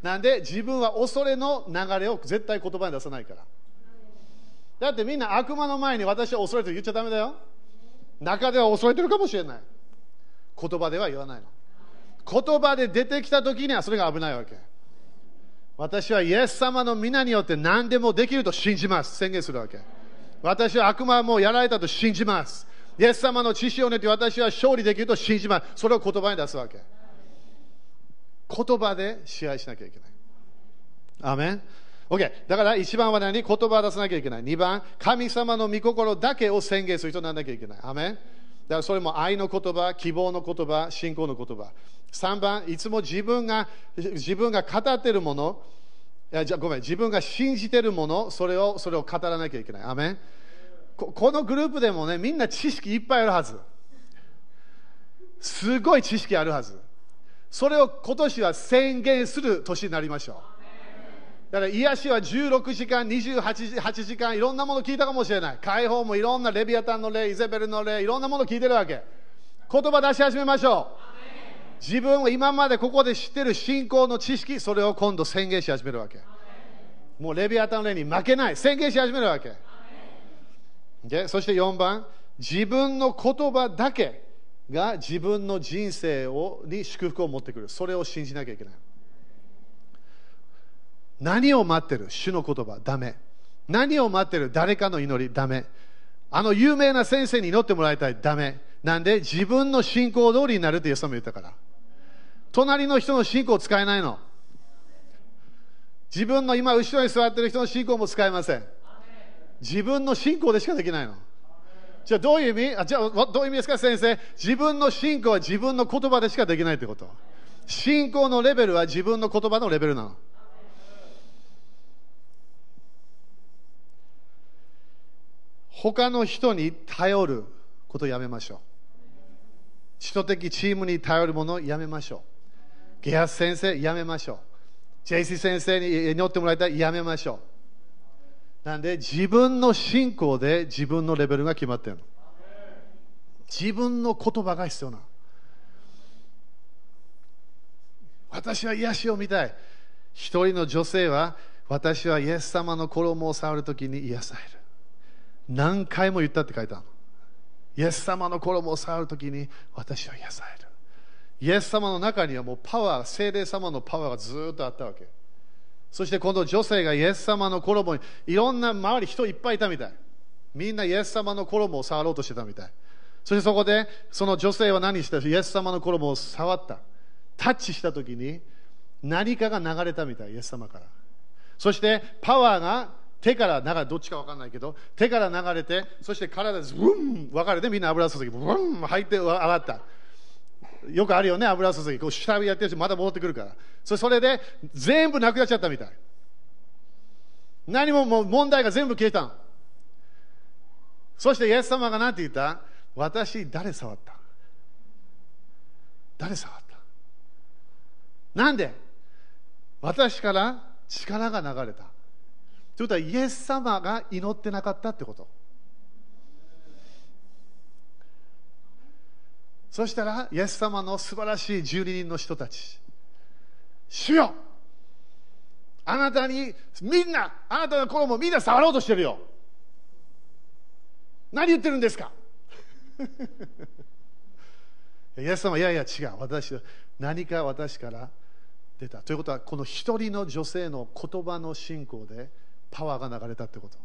なんで自分は恐れの流れを絶対言葉に出さないから。だってみんな悪魔の前に私は恐れてる言っちゃだめだよ。中では恐れてるかもしれない。言葉では言わないの。言葉で出てきた時にはそれが危ないわけ私はイエス様の皆によって何でもできると信じます宣言するわけ私は悪魔はもうやられたと信じますイエス様の知識をねて私は勝利できると信じますそれを言葉に出すわけ言葉で支配しなきゃいけない。アメン OK。だから1番は何言葉を出さなきゃいけない。2番、神様の御心だけを宣言する人にならなきゃいけない。アメンだからそれも愛の言葉、希望の言葉、信仰の言葉。3番、いつも自分が自分が語っているもの、いやじゃごめん、自分が信じているもの、それをそれを語らなきゃいけない。アメンここのグループでもね、みんな知識いっぱいあるはず。すごい知識あるはず。それを今年は宣言する年になりましょう。だから癒しは16時間、28時間、いろんなもの聞いたかもしれない。解放もいろんなレビアタンの例、イゼベルの例、いろんなもの聞いてるわけ。言葉出し始めましょう。自分は今までここで知ってる信仰の知識、それを今度宣言し始めるわけ。もうレビアタの例に負けない。宣言し始めるわけ。でそして4番、自分の言葉だけが自分の人生をに祝福を持ってくる。それを信じなきゃいけない。何を待ってる？主の言葉。ダメ。何を待ってる？誰かの祈り。ダメ。あの有名な先生に祈ってもらいたい。ダメ。なんで？自分の信仰通りになるってイエス様言ったから。隣の人の信仰を使えないの。自分の今後ろに座ってる人の信仰も使えません。自分の信仰でしかできないの。じゃあどういう意味？あじゃあどういう意味ですか先生？自分の信仰は自分の言葉でしかできないってこと。信仰のレベルは自分の言葉のレベルなの。他の人に頼ることやめましょう。人的チームに頼るものをやめましょう。ゲアス先生やめましょう。ジェイシー先生に祈ってもらいたいやめましょう。なんで自分の信仰で自分のレベルが決まってるの。自分の言葉が必要な私は癒しを見たい。一人の女性は私はイエス様の衣を触るときに癒される。何回も言ったって書いてあるイエス様の衣を触るときに私は癒される。イエス様の中にはもうパワー、精霊様のパワーがずっとあったわけ。そして今度女性がイエス様の衣に、いろんな周り人いっぱいいたみたい。みんなイエス様の衣を触ろうとしてたみたい。そしてそこで、その女性は何した？イエス様の衣を触った。タッチしたときに、何かが流れたみたい、イエス様から。そして、パワーが手から流れ、どっちか分かんないけど、手から流れて、そして体でブン分かれて、みんな油注ぎ、ブン入って上がった。よくあるよね、油注ぎ。こう下火やってるし、また戻ってくるから。それそれで、全部なくなっちゃったみたい。何ももう問題が全部消えたのそしてイエス様が何て言った？私、誰触った？誰触った？なんで？私から力が流れた。ということは、イエス様が祈ってなかったってこと。そしたら、イエス様の素晴らしい12人の人たち、主よあなたに、みんな、あなたの衣みんな触ろうとしてるよ。何言ってるんですか？イエス様、いやいや違う。私、何か私から出た。ということは、この一人の女性の言葉の信仰でパワーが流れたってこと。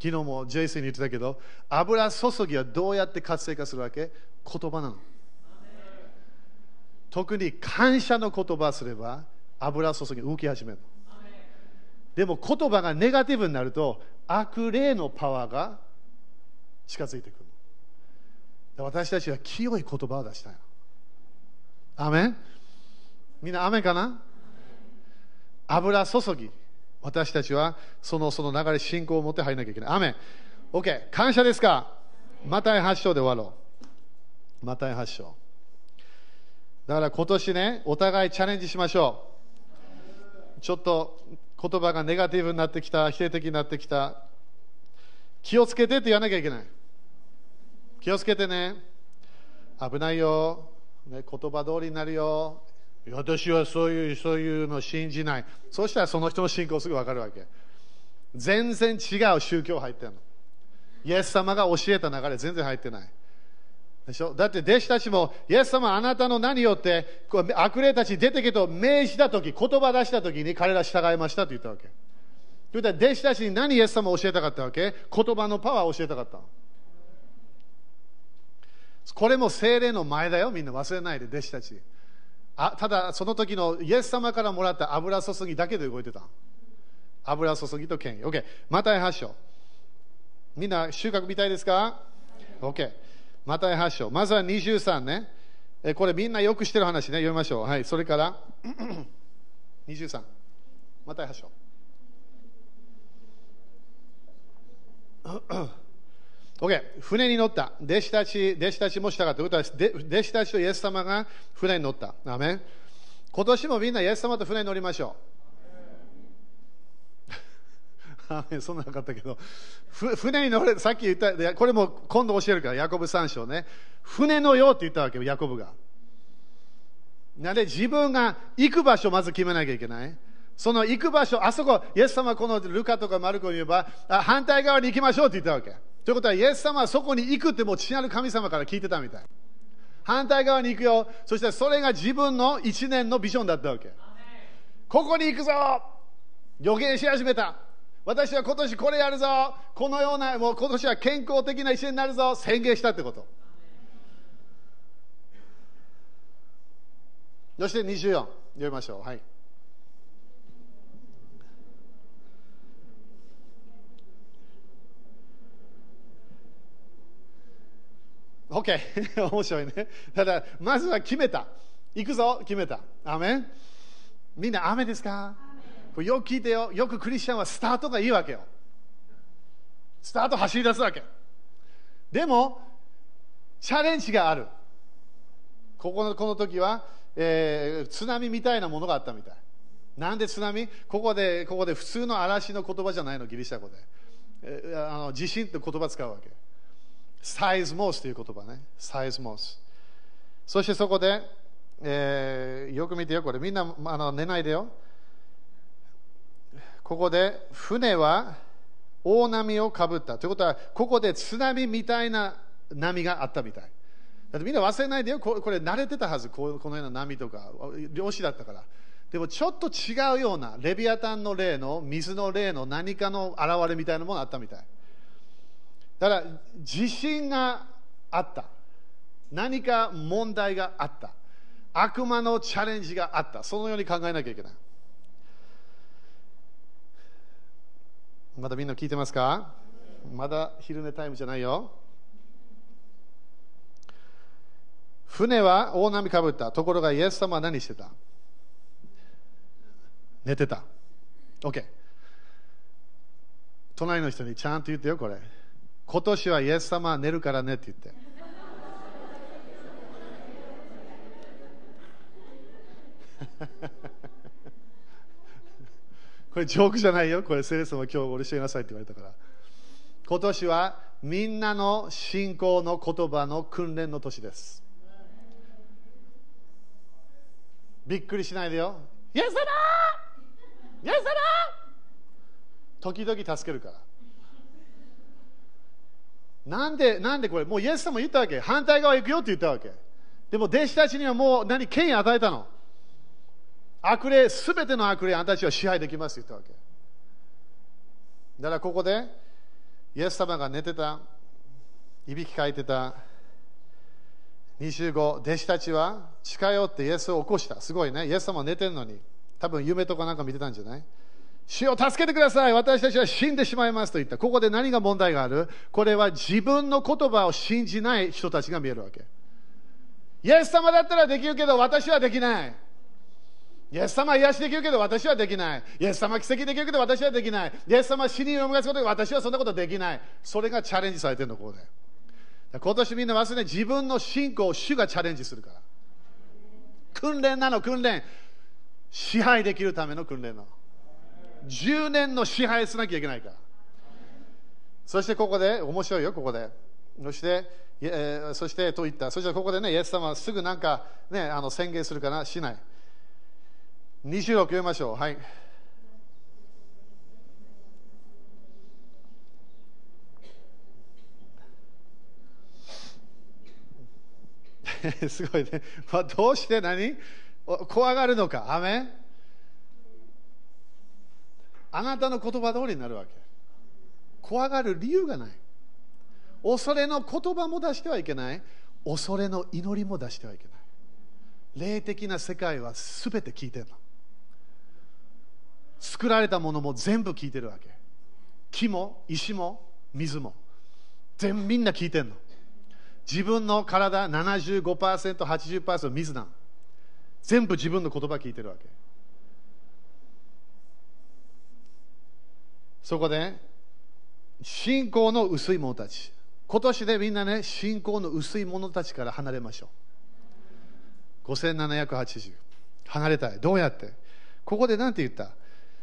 昨日もジェイスに言ってたけど、油注ぎはどうやって活性化するわけ？言葉なの。特に感謝の言葉すれば、油注ぎ動き始めるでも言葉がネガティブになると、悪霊のパワーが近づいてくる。私たちは清い言葉を出したい。アメン？みんな雨かな？油注ぎ。私たちはそのその流れ、信仰を持って入らなきゃいけない。雨。OK。感謝ですか？また8章で終わろう。また8章。だから今年ね、お互いチャレンジしましょう。ちょっと言葉がネガティブになってきた、否定的になってきた。気をつけてって言わなきゃいけない。気をつけてね。危ないよ。ね、言葉通りになるよ。私はそういうそういうの信じない。そしたらその人の信仰すぐ分かるわけ。全然違う宗教入ってるの。イエス様が教えた流れ全然入ってない。でしょ？だって弟子たちも、イエス様あなたの何よって、こう悪霊たち出てけと命じたとき、言葉出したときに彼ら従いましたと言ったわけ。ということは弟子たちに何イエス様を教えたかったわけ？言葉のパワーを教えたかった。これも精霊の前だよ、みんな忘れないで、弟子たち。あただ、その時のイエス様からもらった油注ぎだけで動いてた。油注ぎと権威。OK。また8章。みんな収穫みたいですか ?OK。また8章。まずは23ね。これみんなよくしてる話ね。読みましょう。はい。それから23。また8章。OK、船に乗った。弟子たち、弟子たちもしたかった。ということは、弟子たちとイエス様が船に乗った。アメ今年もみんなイエス様と船に乗りましょう。そんななかったけど、船に乗れ、さっき言った、これも今度教えるから、ヤコブ3章ね。船のようって言ったわけよ、ヤコブが。なんで自分が行く場所をまず決めなきゃいけない。その行く場所、あそこ、イエス様このルカとかマルコに言えば、反対側に行きましょうって言ったわけ。ということは、イエス様はそこに行くってもう父なる神様から聞いてたみたい。反対側に行くよ。そしてそれが自分の一年のビジョンだったわけ。ここに行くぞ予言し始めた。私は今年これやるぞこのような、もう今年は健康的な一年になるぞ宣言したってこと。そして24、読みましょう。はい。OK 面白いね。ただまずは決めた。行くぞ決めた。アメン。みんな雨ですか？よく聞いてよ。よくクリスチャンはスタートがいいわけよ。スタート走り出すわけ。でもチャレンジがある。ここのこの時は、えー、津波みたいなものがあったみたい。なんで津波？ここでここで普通の嵐の言葉じゃないのギリシャ語で、えー、あの地震って言葉使うわけサイズモスという言葉ね。サイズモス。そしてそこで、えー、よく見てよ、これ。みんなあの寝ないでよ。ここで、船は大波をかぶった。ということは、ここで津波みたいな波があったみたい。だってみんな忘れないでよ、これ慣れてたはず、こうこのような波とか、漁師だったから。でもちょっと違うような、レビアタンの例の、水の例の何かの現れみたいなものがあったみたい。だから、自信があった。何か問題があった。悪魔のチャレンジがあった。そのように考えなきゃいけない。まだみんな聞いてますか？まだ昼寝タイムじゃないよ。船は大波かぶった。ところがイエス様は何してた？寝てた。OK。隣の人にちゃんと言ってよ、これ。今年はイエス様は寝るからねって言って。これジョークじゃないよ。これセレスも今日俺教えなさいって言われたから。今年はみんなの信仰の言葉の訓練の年です。びっくりしないでよ。イエス様イエス様時々助けるから。なんで、なんでこれ、もうイエス様言ったわけ。反対側行くよって言ったわけ。でも弟子たちにはもう何、権威与えたの。悪霊、すべての悪霊、あなたたちは支配できますって言ったわけ。だからここで、イエス様が寝てた、いびきかいてた、25、弟子たちは近寄ってイエスを起こした。すごいね。イエス様は寝てるのに、多分夢とかなんか見てたんじゃない？主を助けてください私たちは死んでしまいますと言った。ここで何が問題がある？これは自分の言葉を信じない人たちが見えるわけ。イエス様だったらできるけど私はできない。イエス様は癒しできるけど私はできない。イエス様奇跡できるけど私はできない。イエス様死にを生み出すことで私はそんなことできない。それがチャレンジされてるの、ここで。今年みんな忘れない自分の信仰を主がチャレンジするから。訓練なの、訓練。支配できるための訓練なの。10年の支配しなきゃいけないから。そしてここで、面白いよ、ここで。そして、えーそしてと言った。そしてここでね、イエス様はすぐなんか、ね、あの宣言するかな、しない。26読みましょう。はい。すごいね。まあ、どうして何？怖がるのか？アメン？あなたの言葉通りになるわけ。怖がる理由がない。恐れの言葉も出してはいけない。恐れの祈りも出してはいけない。霊的な世界は全て聞いてるの。作られたものも全部聞いてるわけ。木も石も水も全みんな聞いてるの。自分の体75%、80%水なの。全部自分の言葉聞いてるわけ。そこで、信仰の薄い者たち。今年でみんなね、信仰の薄い者たちから離れましょう。5780。離れたい。どうやって？ここで何て言った？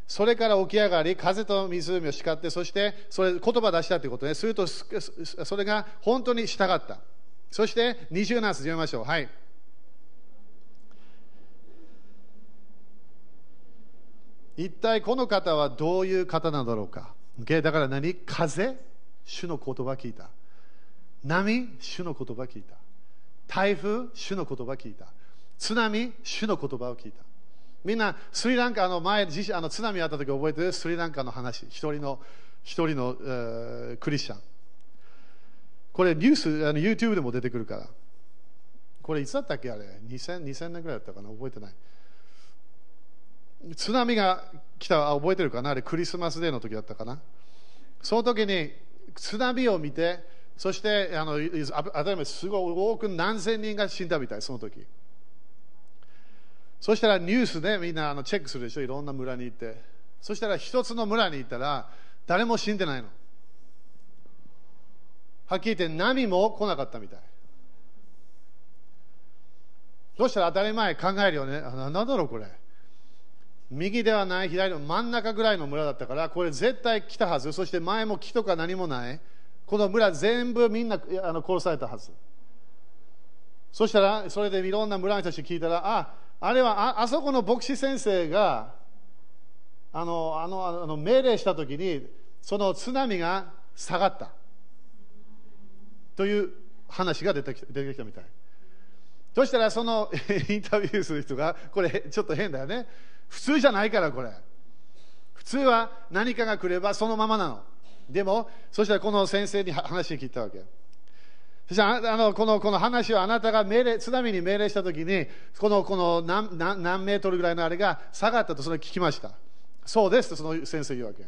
それから起き上がり、風と湖を叱って、そしてそれ言葉出したということね。すると、それが本当に従った。そして20ナース読みましょう。はい。一体この方はどういう方なんだろうか？Okay? だから何？風？主の言葉聞いた。波？主の言葉聞いた。台風？主の言葉聞いた。津波？主の言葉を聞いた。みんなスリランカの前あの津波あった時覚えてる？スリランカの話。一人の一人の、えー、クリスチャン。これニュース、あの YouTube でも出てくるから。これいつだったっけ？あれ 2000, 2000年ぐらいだったかな？覚えてない。津波が来た、覚えてるかな？あれクリスマスデーの時だったかな？その時に津波を見て、そしてあの当たり前すごい多く何千人が死んだみたい、その時。そしたらニュースでみんなあのチェックするでしょ、いろんな村に行って。そしたら一つの村に行ったら誰も死んでないの。はっきり言って波も来なかったみたい。そしたら当たり前考えるよね。なんだろうこれ。右ではない、左の真ん中ぐらいの村だったから、これ絶対来たはず。そして前も木とか何もない。この村全部みんなあの殺されたはず。そしたら、それでいろんな村の人たち聞いたら、あ、あれはああそこの牧師先生が、あの、あの、あの命令したときに、その津波が下がった。という話が出てきた出てきたみたい。そしたらその インタビューする人が、これちょっと変だよね。普通じゃないから、これ。普通は何かが来ればそのままなの。でも、そしたらこの先生に話を聞いたわけ。そしてあのこのこの話はあなたが命令津波に命令したときに、このこの何何何メートルぐらいのあれが下がったとそれを聞きました。そうですとその先生言うわけ。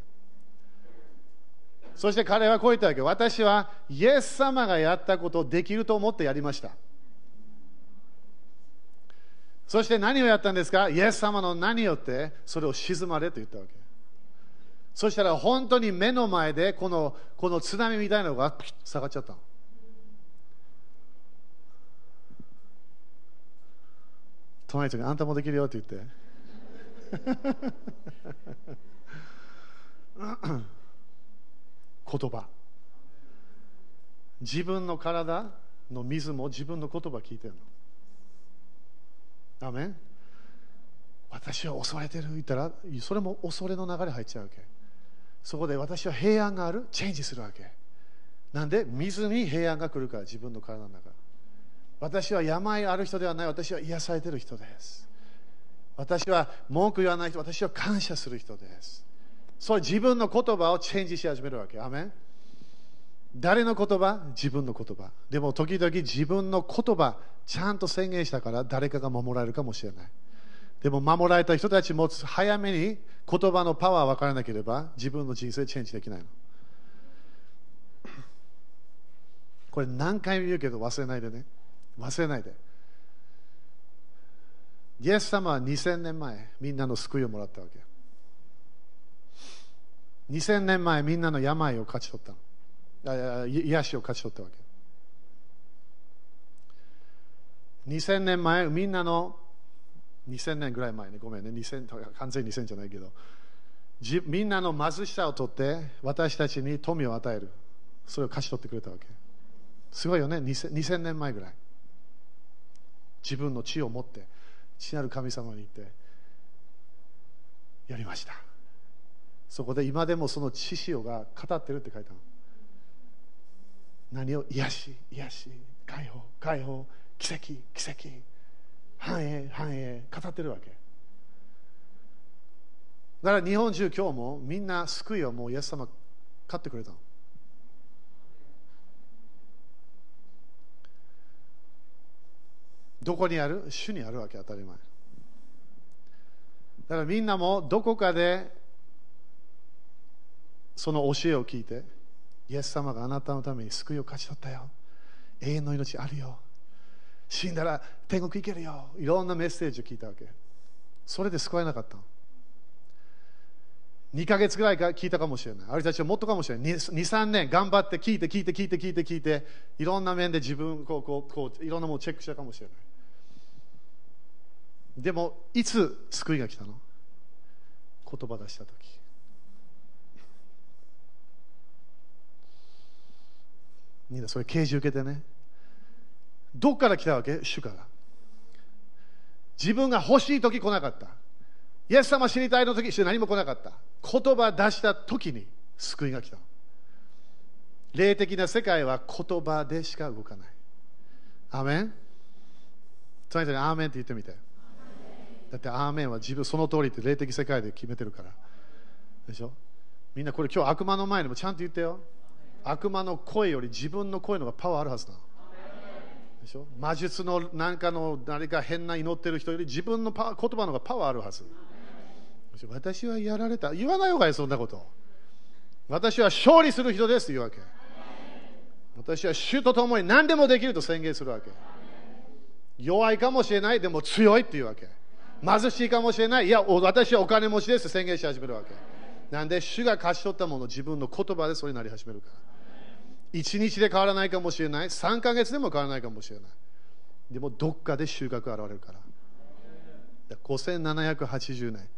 そして彼はこう言ったわけ。私はイエス様がやったことをできると思ってやりました。そして何をやったんですか？イエス様の何よってそれを沈まれと言ったわけ。そしたら本当に目の前でこのこの津波みたいなのが下がっちゃったの。隣の人にあんたもできるよって言って。言葉。自分の体の水も自分の言葉聞いてるの。アメ？ン私は襲われてる？言ったら、それも恐れの流れ入っちゃうわけ。そこで私は平安がある、チェンジするわけ。なんで？水に平安が来るから、自分の体の中。私は病ある人ではない、私は癒されてる人です。私は文句言わない人、私は感謝する人です。それ自分の言葉をチェンジし始めるわけ。アメン誰の言葉？自分の言葉。でも時々自分の言葉、ちゃんと宣言したから誰かが守られるかもしれない。でも守られた人たちも早めに言葉のパワー分からなければ自分の人生チェンジできないの。これ何回も言うけど忘れないでね。忘れないで。イエス様は2000年前、みんなの救いをもらったわけ。2000年前、みんなの病を勝ち取ったの。癒しを勝ち取ったわけ。2000年前、みんなの2000年ぐらい前ね、ごめんね、2000完全に2000じゃないけど、みんなの貧しさを取って、私たちに富を与える。それを勝ち取ってくれたわけ。すごいよね、2000, 2000年前ぐらい。自分の地を持って、父なる神様に言って、やりました。そこで今でもその知識が語ってるって書いたの。何を癒し、癒し、解放、解放、奇跡、奇跡、繁栄、繁栄、語ってるわけ。だから日本中今日もみんな救いをもうイエス様買ってくれたの。どこにある？主にあるわけ当たり前。だからみんなもどこかでその教えを聞いて、イエス様があなたのために救いを勝ち取ったよ。永遠の命あるよ。死んだら天国行けるよ。いろんなメッセージを聞いたわけ。それで救われなかったの。2ヶ月ぐらいか聞いたかもしれない。ある人たちはもっとかもしれない。2、3年頑張って聞いて聞いて聞いて聞いて聞いて、いろんな面で自分こうこうこういろんなものをチェックしたかもしれない。でも、いつ救いが来たの？言葉出したとみんなそれ啓示受けてね。どっから来たわけ？主から。自分が欲しいとき来なかった。イエス様知りたいの時主何も来なかった。言葉出したときに救いが来た。霊的な世界は言葉でしか動かない。アメン？隣人にアーメンって言ってみて。だってアーメンは自分その通りって霊的世界で決めてるから。でしょ？みんなこれ今日悪魔の前にもちゃんと言ってよ。悪魔の声より自分の声の方がパワーあるはずだ。でしょ？魔術の何かの何か変な祈ってる人より自分のパ言葉の方がパワーあるはず。私はやられた。言わない方がいい、そんなこと。私は勝利する人ですと言うわけ。私は主と共に何でもできると宣言するわけ。弱いかもしれない、でも強いっていうわけ。貧しいかもしれない、いや、私はお金持ちですと宣言し始めるわけ。なんで、主が勝ち取ったもの、自分の言葉でそれになり始めるから。1日で変わらないかもしれない、3ヶ月でも変わらないかもしれない。でも、どっかで収穫が現れるから。5780年。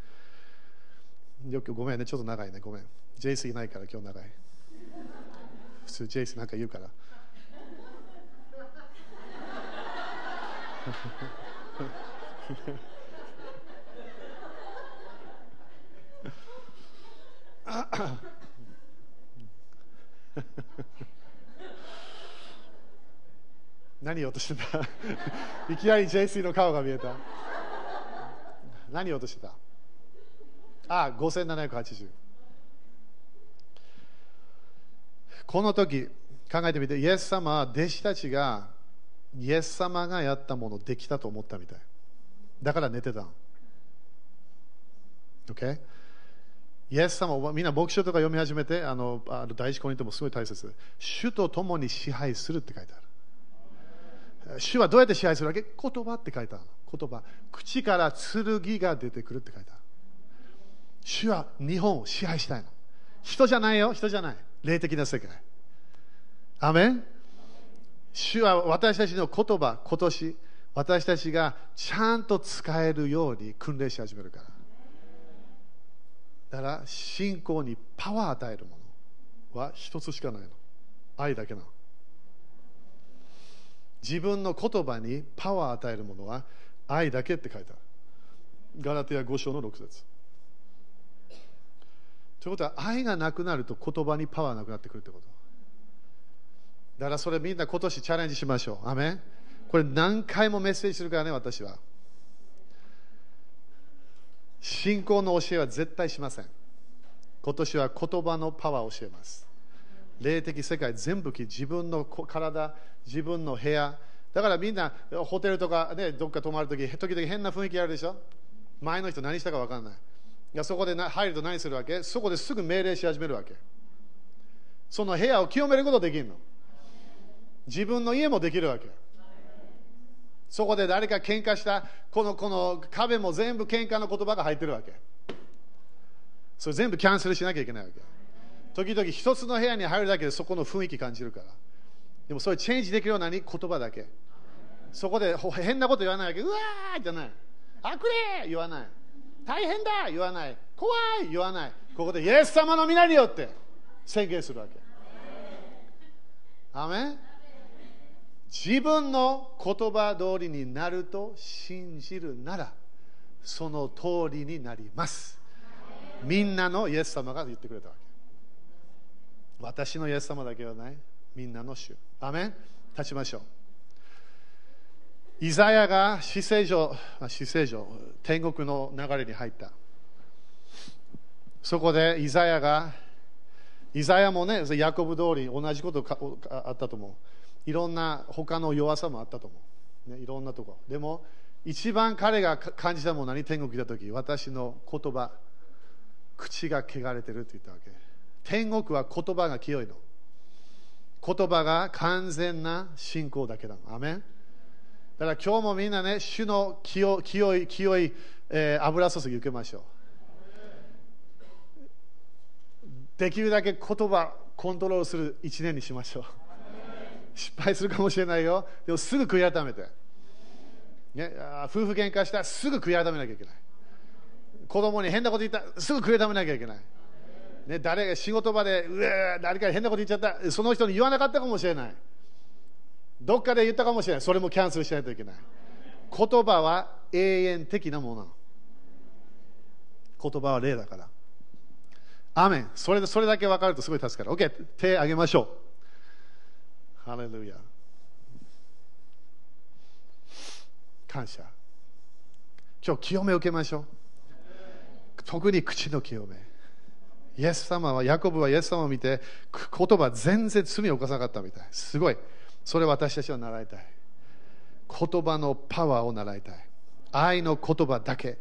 よくごめんね、ちょっと長いね、ごめん。ジェイスいないから今日長い。普通、ジェイスなんか言うからあ。何言おうとしてた？いきなり JC の顔が見えた。何言おうとしてた？ああ5780この時考えてみて。イエス様は弟子たちがイエス様がやったものできたと思ったみたい。だから寝てた。OK? イエス様みんな牧師とか読み始めてあのあの第一コリントもすごい大切。主と共に支配するって書いてある。主はどうやって支配するわけ？言葉って書いてある言葉。口から剣が出てくるって書いてある。主は日本を支配したいの。人じゃないよ。人じゃない。霊的な世界。アメン。主は私たちの言葉今年私たちがちゃんと使えるように訓練し始めるから。だから信仰にパワー与えるものは一つしかないの。愛だけなの。自分の言葉にパワーを与えるものは愛だけって書いてあるガラテヤ5章の6節ということは愛がなくなると言葉にパワーなくなってくるってことだからそれみんな今年チャレンジしましょう。アメこれ何回もメッセージするからね、私は。信仰の教えは絶対しません。今年は言葉のパワーを教えます。霊的世界全部自分の体、自分の部屋。だからみんなホテルとか、ね、どっか泊まるとき、時々変な雰囲気あるでしょ？前の人何したか分からない。いやそこで入ると何するわけ？そこですぐ命令し始めるわけ。その部屋を清めることできるの。自分の家もできるわけ。そこで誰か喧嘩したこのこの壁も全部喧嘩の言葉が入ってるわけ。それ全部キャンセルしなきゃいけないわけ。時々一つの部屋に入るだけでそこの雰囲気感じるから。でもそれチェンジできるようなに言葉だけ。そこで変なこと言わないわけ。うわーじゃない。あくれ言わない。大変だ言わない。怖い言わない。ここでイエス様の皆によって宣言するわけ。アメン自分の言葉通りになると信じるならその通りになりますみんなのイエス様が言ってくれたわけ私のイエス様だけはない。みんなの主。アメン。立ちましょう。イザヤが死聖所死聖所天国の流れに入った。そこでイザヤがイザヤもねヤコブ通り同じことあったと思う。いろんな他の弱さもあったと思う、ね、いろんなとこ。でも一番彼が感じたものに天国にいた時。私の言葉。口が汚れてるって言ったわけ。天国は言葉が清いの。言葉が完全な信仰だけだアメン。だから今日もみんなね主の清清い清い、えー、油注ぎ受けましょう。できるだけ言葉コントロールする一年にしましょう。失敗するかもしれないよ。でもすぐ悔い改めて、ね、夫婦喧嘩したらすぐ悔い改めなきゃいけない。子供に変なこと言ったらすぐ悔い改めなきゃいけない、ね、誰仕事場でうわ誰か変なこと言っちゃった。その人に言わなかったかもしれない。どっかで言ったかもしれない。それもキャンセルしないといけない。言葉は永遠的なものなの。言葉は霊だから。アメン。それそれだけ分かるとすごい助かる。OK 手挙げましょう。ハレルヤ。感謝。今日清めを受けましょう。特に口の清め。イエス様はヤコブはイエス様を見て言葉全然罪を犯さなかったみたい。すごい。それ私たちは習いたい。言葉のパワーを習いたい。愛の言葉だけ。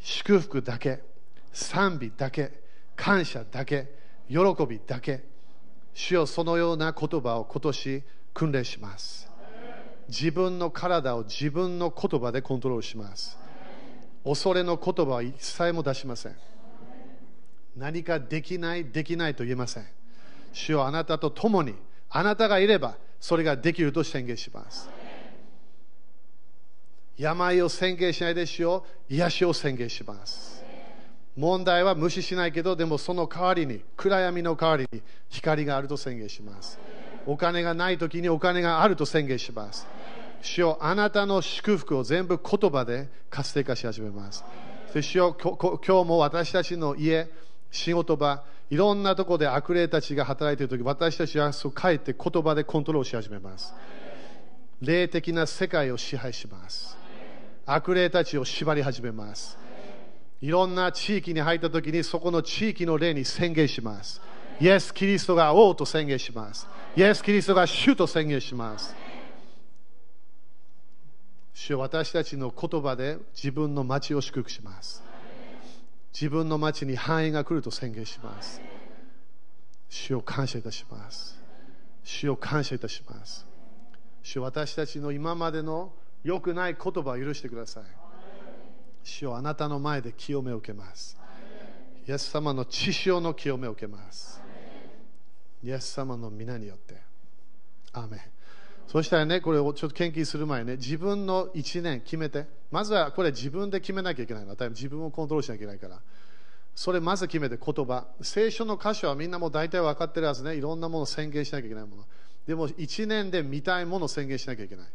祝福だけ。賛美だけ。感謝だけ。喜びだけ。主よそのような言葉を今年訓練します。自分の体を自分の言葉でコントロールします。恐れの言葉は一切も出しません。何かできないできないと言えません。主よあなたと共にあなたがいればそれができると宣言します。病を宣言しないで主よ癒しを宣言します。問題は無視しないけどでもその代わりに暗闇の代わりに光があると宣言します。お金がない時にお金があると宣言します。主よあなたの祝福を全部言葉で活性化し始めます。主よ今日も私たちの家仕事場いろんなところで悪霊たちが働いている時私たちはそう帰って言葉でコントロールし始めます。霊的な世界を支配します。悪霊たちを縛り始めます。いろんな地域に入った時にそこの地域の霊に宣言します。イエス・キリストが王と宣言します。イエス・キリストが主と宣言します。主は私たちの言葉で自分の町を祝福します。自分の町に繁栄が来ると宣言します。主を感謝いたします。主を感謝いたします。主私たちの今までの良くない言葉を許してください。主をあなたの前で清めを受けます。イエス様の血潮の清めを受けます。イエス様の皆によって。アーメン。そしたらね、これをちょっと献金する前ね、自分の1年決めて、まずはこれ自分で決めなきゃいけないの。自分をコントロールしなきゃいけないから。それまず決めて言葉。聖書の箇所はみんなもう大体分かってるはずね。いろんなものを宣言しなきゃいけないもの。でも1年で見たいものを宣言しなきゃいけない。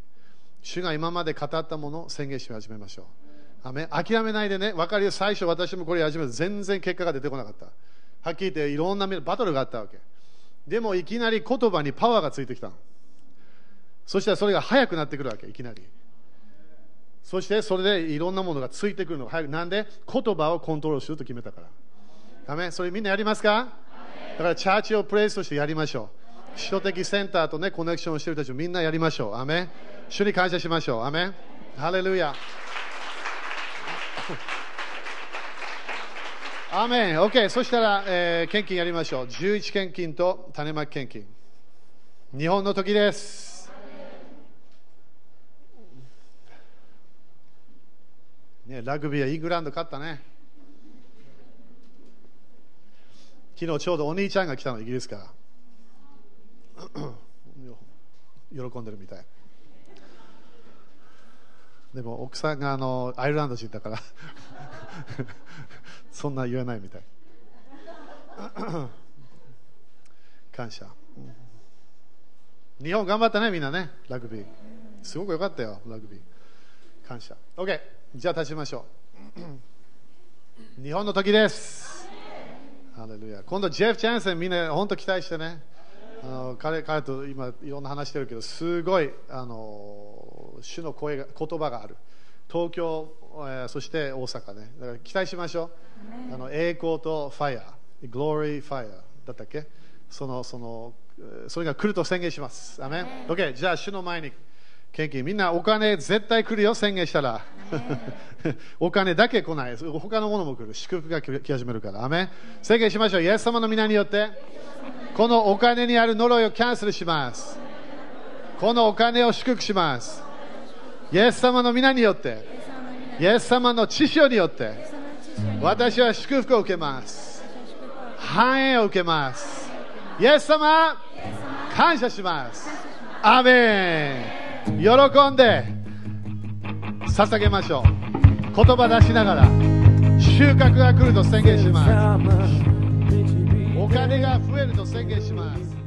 主が今まで語ったものを宣言し始めましょう。あめ諦めないでね、分かるよ。最初私もこれ始めて全然結果が出てこなかった。はっきり言っていろんなバトルがあったわけ。でもいきなり言葉にパワーがついてきたの。そしたらそれが速くなってくるわけ、いきなり。そしてそれでいろんなものがついてくるのが早く。なんで言葉をコントロールすると決めたから。ダメ？それみんなやりますか？だからチャーチをプレイスとしてやりましょう。首都的センターとね、コネクションをしている人たちみんなやりましょう。アメ主に感謝しましょう。アメハレルヤ。アメン？OK。そしたら、えー、献金やりましょう。11献金と種まき献金。日本の時です。ね、ラグビーはイングランド勝ったね。昨日ちょうどお兄ちゃんが来たの、イギリスから。喜んでるみたい。でも奥さんがあのアイルランド人だから。そんな言えないみたい。感謝。日本頑張ったねみんなね。ラグビー。すごく良かったよラグビー。感謝。OK じゃあ立ちましょう。日本の時です。ハレルヤ。今度ジェフ・チャンセンみんな本当期待してね。あの彼彼と今いろんな話してるけどすごいあの主の声が言葉がある。東京、えー、そして大阪ね。だから期待しましょう、あの栄光とファイア。Glory Fire だったっけ？そのそのそれが来ると宣言します。アメン OK じゃあ主の前に献金みんなお金絶対来るよ宣言したら。お金だけ来ない。他のものも来る。祝福が来始めるから。アメン。宣言しましょう。イエス様の皆によって。このお金にある呪いをキャンセルします。このお金を祝福します。イエス様の皆によって。イエス様の知識によって。私は祝福を受けます。繁栄を受けます。イエス様感謝します。アメン喜んで捧げましょう。言葉出しながら収穫が来ると宣言します。お金が増えると宣言します。